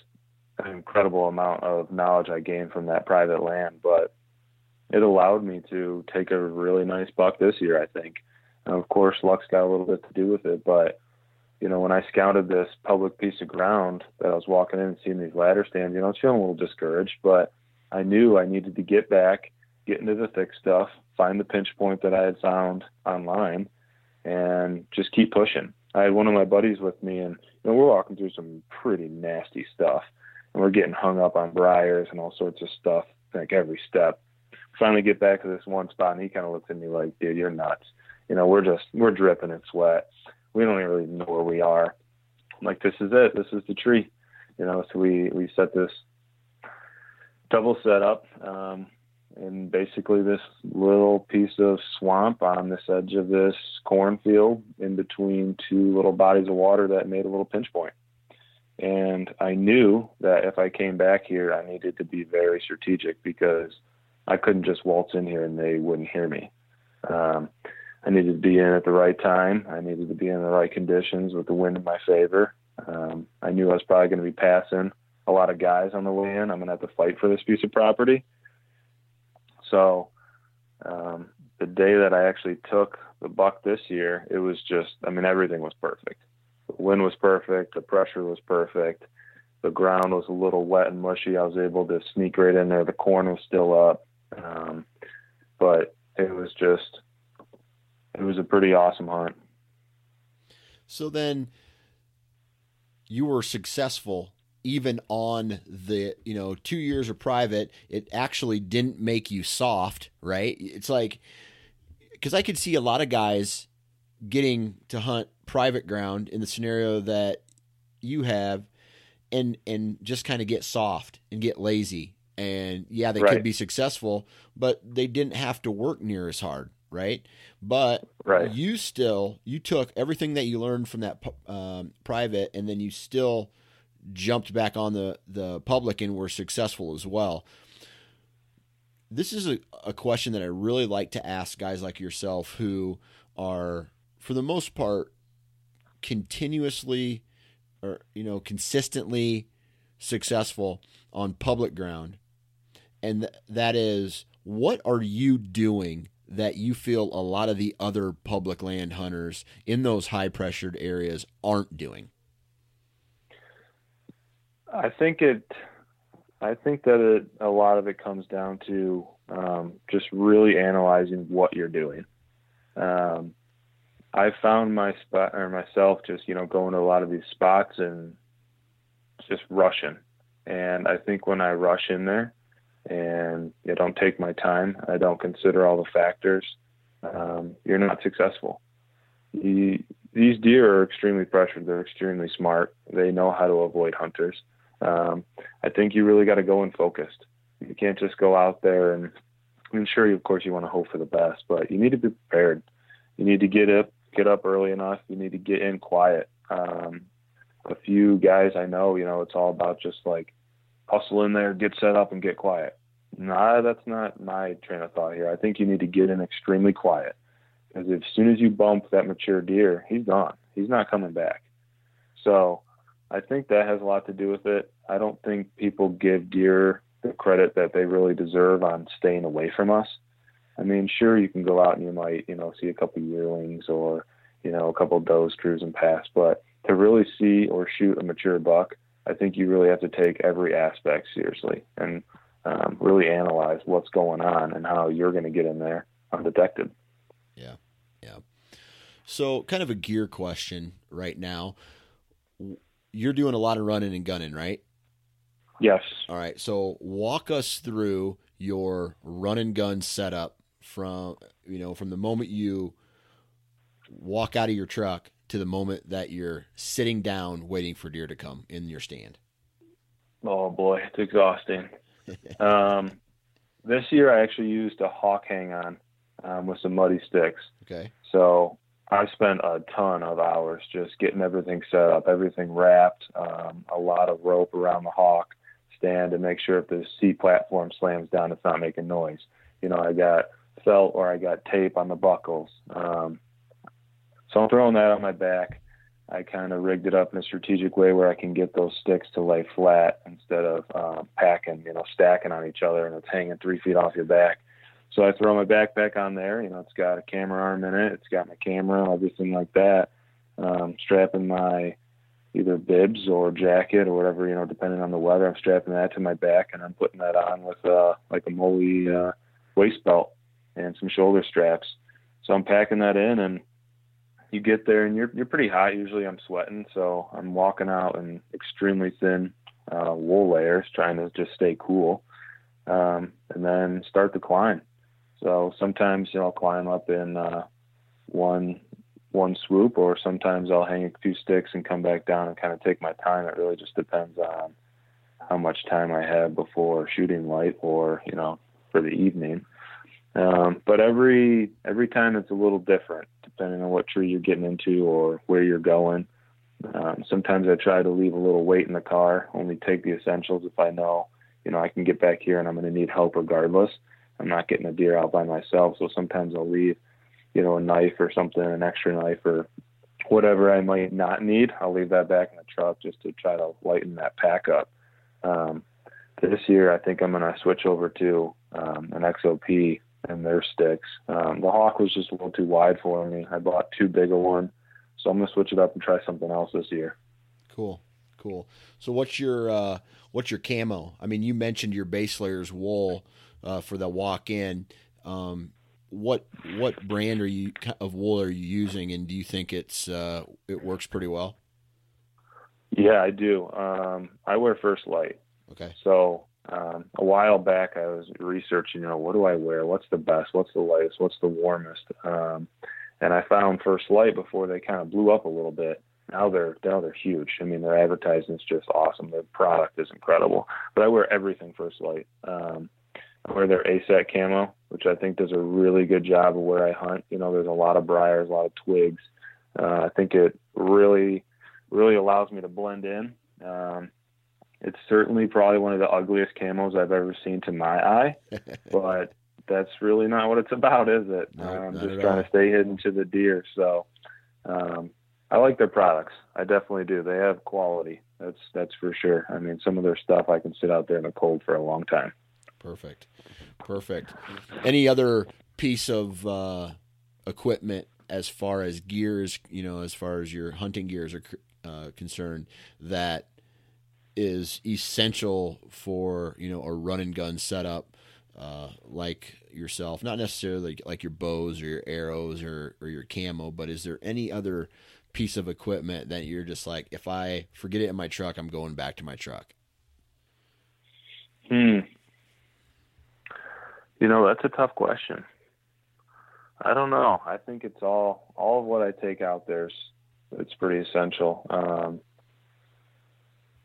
an incredible amount of knowledge I gained from that private land. But it allowed me to take a really nice buck this year, I think. Of course, luck's got a little bit to do with it. But, you know, when I scouted this public piece of ground that I was walking in and seeing these ladder stands, you know, I was feeling a little discouraged, but I knew I needed to get back, get into the thick stuff, find the pinch point that I had found online, and just keep pushing. I had one of my buddies with me, and you know, we're walking through some pretty nasty stuff, and we're getting hung up on briars and all sorts of stuff, like every step. Finally, get back to this one spot, and he kind of looks at me like, "Dude, you're nuts." You know, we're just we're dripping in sweat. We don't even really know where we are. I'm like, this is it. This is the tree. You know, so we we set this double setup. Um, in basically this little piece of swamp on this edge of this cornfield in between two little bodies of water that made a little pinch point. And I knew that if I came back here, I needed to be very strategic because I couldn't just waltz in here and they wouldn't hear me. Um, I needed to be in at the right time. I needed to be in the right conditions with the wind in my favor. Um, I knew I was probably going to be passing a lot of guys on the way in. I'm going to have to fight for this piece of property So um, the day that I actually took the buck this year, it was just, I mean, everything was perfect. The wind was perfect. The pressure was perfect. The ground was a little wet and mushy. I was able to sneak right in there. The corn was still up. Um, but it was just, it was a pretty awesome hunt. So then you were successful even on the you know two years of private it actually didn't make you soft right it's like because i could see a lot of guys getting to hunt private ground in the scenario that you have and and just kind of get soft and get lazy and yeah they Right. could be successful but they didn't have to work near as hard right? But Right. you still you took everything that you learned from that um, private and then you still jumped back on the the public and were successful as well. This is a, a question that i really like to ask guys like yourself who are for the most part continuously or you know consistently successful on public ground. And th- that is what are you doing that you feel a lot of the other public land hunters in those high pressured areas aren't doing I think it. I think that it, a lot of it comes down to um, just really analyzing what you're doing. Um, I found my spot or myself just you know going to a lot of these spots and just rushing. And I think when I rush in there and you don't take my time, I don't consider all the factors, um, you're not successful. You, these deer are extremely pressured. They're extremely smart. They know how to avoid hunters. Um, I think you really got to go in focused. You can't just go out there and, mean, sure, of course, you want to hope for the best, but you need to be prepared. You need to get up, get up early enough. You need to get in quiet. Um, a few guys I know, you know, it's all about just like hustle in there, get set up, and get quiet. Nah, that's not my train of thought here. I think you need to get in extremely quiet because as soon as you bump that mature deer, he's gone. He's not coming back. So I think that has a lot to do with it. I don't think people give deer the credit that they really deserve on staying away from us. I mean, sure, you can go out and you might, you know, see a couple yearlings or, you know, a couple does cruising past, but to really see or shoot a mature buck, I think you really have to take every aspect seriously and um, really analyze what's going on and how you're going to get in there undetected. Yeah. Yeah. So, kind of a gear question right now. You're doing a lot of running and gunning, right? Yes. All right. So, walk us through your run and gun setup from, you know, from the moment you walk out of your truck to the moment that you're sitting down waiting for deer to come in your stand. Oh boy, it's exhausting. <laughs> um, this year I actually used a hawk hang on um, with some muddy sticks. Okay. So I spent a ton of hours just getting everything set up, everything wrapped, um, a lot of rope around the hawk stand to make sure if the C platform slams down, it's not making noise. You know, I got felt or I got tape on the buckles. Um, so I'm throwing that on my back. I kind of rigged it up in a strategic way where I can get those sticks to lay flat instead of uh, packing, you know, stacking on each other and it's hanging three feet off your back. So I throw my backpack on there. You know, it's got a camera arm in it. It's got my camera, everything like that. Um, strapping my either bibs or jacket or whatever, you know, depending on the weather. I'm strapping that to my back and I'm putting that on with uh, like a MOLLE uh, waist belt and some shoulder straps. So I'm packing that in and you get there and you're you're pretty hot. Usually I'm sweating, so I'm walking out in extremely thin uh, wool layers, trying to just stay cool, um, and then start the climb. So sometimes you know I'll climb up in uh, one one swoop, or sometimes I'll hang a few sticks and come back down and kind of take my time. It really just depends on how much time I have before shooting light, or you know for the evening. Um, but every every time it's a little different, depending on what tree you're getting into or where you're going. Um, sometimes I try to leave a little weight in the car, only take the essentials if I know, you know, I can get back here and I'm going to need help regardless. I'm not getting a deer out by myself, so sometimes I'll leave, you know, a knife or something, an extra knife or whatever I might not need. I'll leave that back in the truck just to try to lighten that pack up. Um, this year I think I'm going to switch over to um, an XOP and their sticks. Um, the Hawk was just a little too wide for me. I bought too big a one, so I'm going to switch it up and try something else this year. Cool, cool. So what's your uh, what's your camo? I mean, you mentioned your base layers wool uh, for the walk in. Um, what what brand are you of wool are you using, and do you think it's uh, it works pretty well? Yeah, I do. Um, I wear First Lite. Okay. So um, a while back, I was researching. You know, what do I wear? What's the best? What's the lightest? What's the warmest? Um, and I found First Lite before they kind of blew up a little bit. Now they're now they're huge. I mean, their advertising is just awesome. Their product is incredible. But I wear everything First Lite. Um, I wear their ASAT camo, which I think does a really good job of where I hunt. You know, there's a lot of briars, a lot of twigs. Uh, I think it really, really allows me to blend in. Um, it's certainly probably one of the ugliest camos I've ever seen to my eye, <laughs> but that's really not what it's about, is it? No, um, just trying all. to stay hidden to the deer. So um, I like their products. I definitely do. They have quality. That's that's for sure. I mean, some of their stuff I can sit out there in the cold for a long time. Perfect. Perfect. Any other piece of uh, equipment as far as gears, you know, as far as your hunting gears are uh, concerned, that is essential for you know a run and gun setup, uh, like yourself? Not necessarily like your bows or your arrows or or your camo, but is there any other piece of equipment that you're just like, if I forget it in my truck, I'm going back to my truck? Hmm. You know, that's a tough question. I don't know. I think it's all all of what I take out there's it's pretty essential. Um,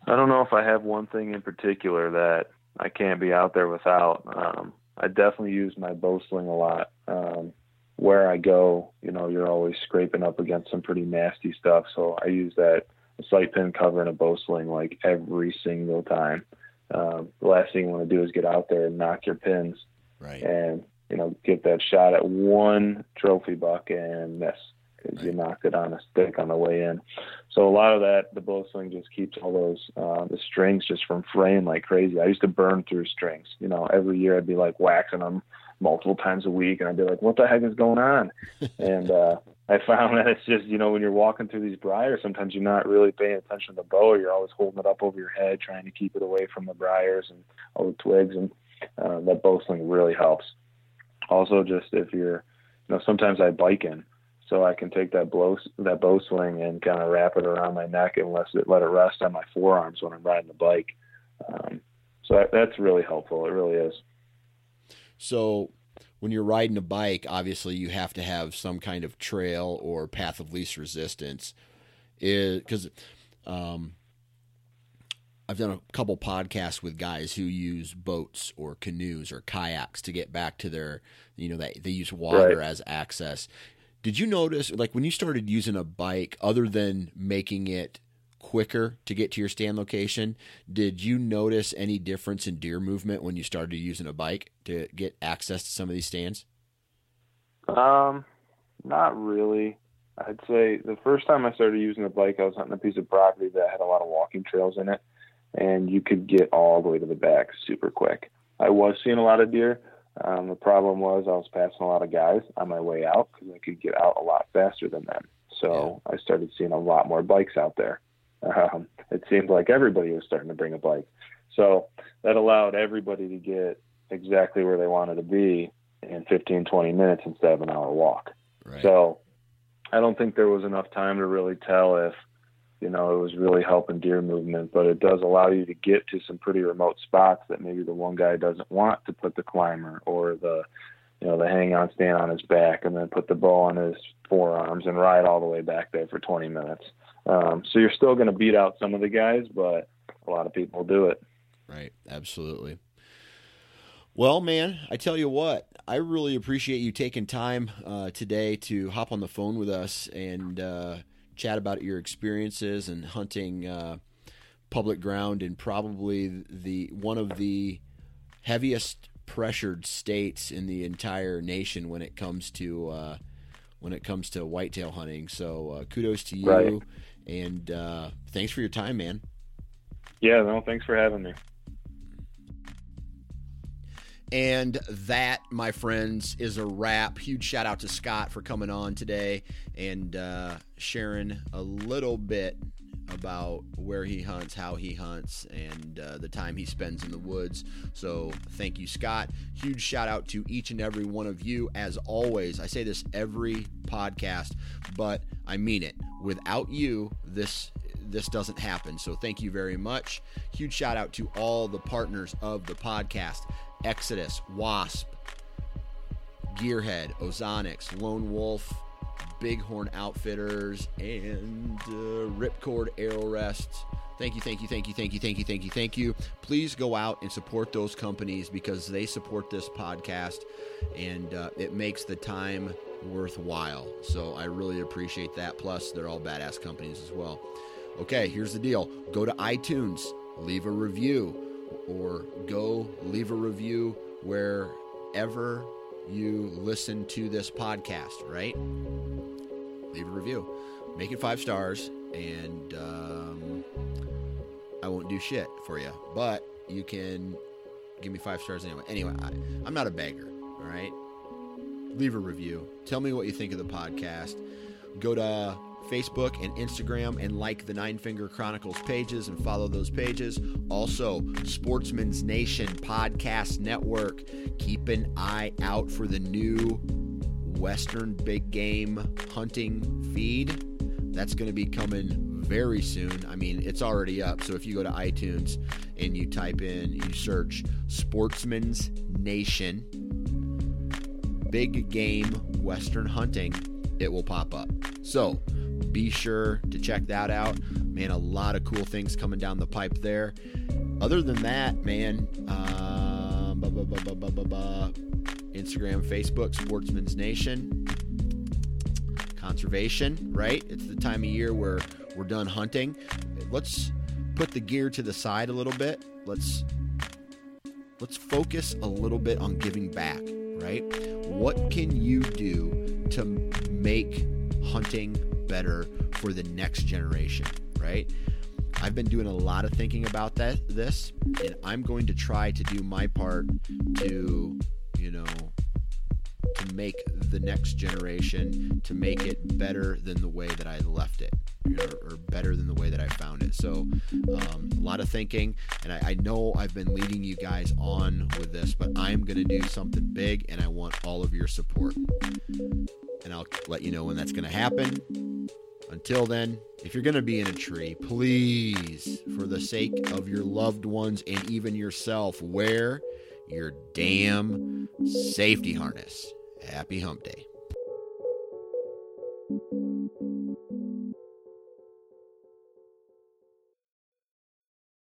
I don't know if I have one thing in particular that I can't be out there without. Um, I definitely use my bow sling a lot. Um, where I go, you know, you're always scraping up against some pretty nasty stuff. So I use that sight pin cover and a bow sling like every single time. Um, the last thing you want to do is get out there and knock your pins Right. and you know get that shot at one trophy buck and miss because you knocked it on a stick on the way in. So a lot of that, the bow sling just keeps all those uh, the strings just from fraying like crazy. I used to burn through strings. You know, every year I'd be like waxing them multiple times a week, and I'd be like, "What the heck is going on?" <laughs> and uh, I found that it's just you know when you're walking through these briars, sometimes you're not really paying attention to the bow. You're always holding it up over your head, trying to keep it away from the briars and all the twigs, and uh, that bow sling really helps. Also, just if you're, you know, sometimes I bike in, so I can take that blow that bow sling and kind of wrap it around my neck and let it let it rest on my forearms when I'm riding the bike. Um, so that, that's really helpful. It really is. So when you're riding a bike, obviously you have to have some kind of trail or path of least resistance. Is because um, I've done a couple podcasts with guys who use boats or canoes or kayaks to get back to their, you know, they they use water Right. as access. Did you notice, like, when you started using a bike, other than making it quicker to get to your stand location, did you notice any difference in deer movement when you started using a bike to get access to some of these stands? Um, not really. I'd say the first time I started using a bike, I was hunting a piece of property that had a lot of walking trails in it, and you could get all the way to the back super quick. I was seeing a lot of deer. Um, the problem was I was passing a lot of guys on my way out because I could get out a lot faster than them. So I started seeing a lot more bikes out there. <laughs> Um, it seemed like everybody was starting to bring a bike. So that allowed everybody to get exactly where they wanted to be in 15, 20 minutes instead of an hour walk. Right. So I don't think there was enough time to really tell if, you know, it was really helping deer movement, but it does allow you to get to some pretty remote spots that maybe the one guy doesn't want to put the climber or the, you know, the hang on stand on his back and then put the bow on his forearms and ride all the way back there for 20 minutes. Um, so you're still going to beat out some of the guys, but a lot of people do it. Right. Absolutely. Well, man, I tell you what, I really appreciate you taking time uh, today to hop on the phone with us and uh, chat about your experiences and hunting uh, public ground in probably the one of the heaviest pressured states in the entire nation when it comes to uh, when it comes to whitetail hunting. So uh, kudos to you, Right. and uh, thanks for your time, man. Yeah, no, thanks for having me. And that, my friends, is a wrap. Huge shout out to Scott for coming on today and uh, sharing a little bit about where he hunts, how he hunts, and uh, the time he spends in the woods. So thank you, Scott. Huge shout out to each and every one of you. As always, I say this every podcast, but I mean it. Without you, this this doesn't happen. So thank you very much. Huge shout out to all the partners of the podcast Exodus, Wasp, Gearhead, Ozonics, Lone Wolf, Bighorn Outfitters, and uh, Ripcord Arrow Rest. Thank you, thank you, thank you, thank you, thank you, thank you, thank you. Please go out and support those companies because they support this podcast and uh, it makes the time worthwhile. So I really appreciate that. Plus, they're all badass companies as well. Okay, here's the deal go to iTunes, leave a review, or go leave a review wherever you listen to this podcast, right? Leave a review. Make it five stars, and um, I won't do shit for you. But you can give me five stars anyway. Anyway, I, I'm not a beggar, all right? Leave a review. Tell me what you think of the podcast. Go to Facebook and Instagram and like the Nine Finger Chronicles pages and follow those pages. Also, Sportsman's Nation Podcast Network. Keep an eye out for the new Western Big Game Hunting feed. That's going to be coming very soon. I mean, it's already up. So if you go to iTunes and you type in, you search Sportsman's Nation Big Game Western Hunting, it will pop up. So be sure to check that out. Man, a lot of cool things coming down the pipe there. Other than that, man, um, Instagram, Facebook, Sportsman's Nation, conservation, right? It's the time of year where we're done hunting. Let's put the gear to the side a little bit. Let's let's focus a little bit on giving back, right? What can you do to make hunting better for the next generation, right? I've been doing a lot of thinking about that this, and I'm going to try to do my part to, you know, to make the next generation to make it better than the way that I left it, or, or better than the way that I found it. So, um, a lot of thinking, and I, I know I've been leading you guys on with this, but I'm going to do something big, and I want all of your support. And I'll let you know when that's going to happen. Until then, if you're going to be in a tree, please, for the sake of your loved ones and even yourself, wear your damn safety harness. Happy hump day.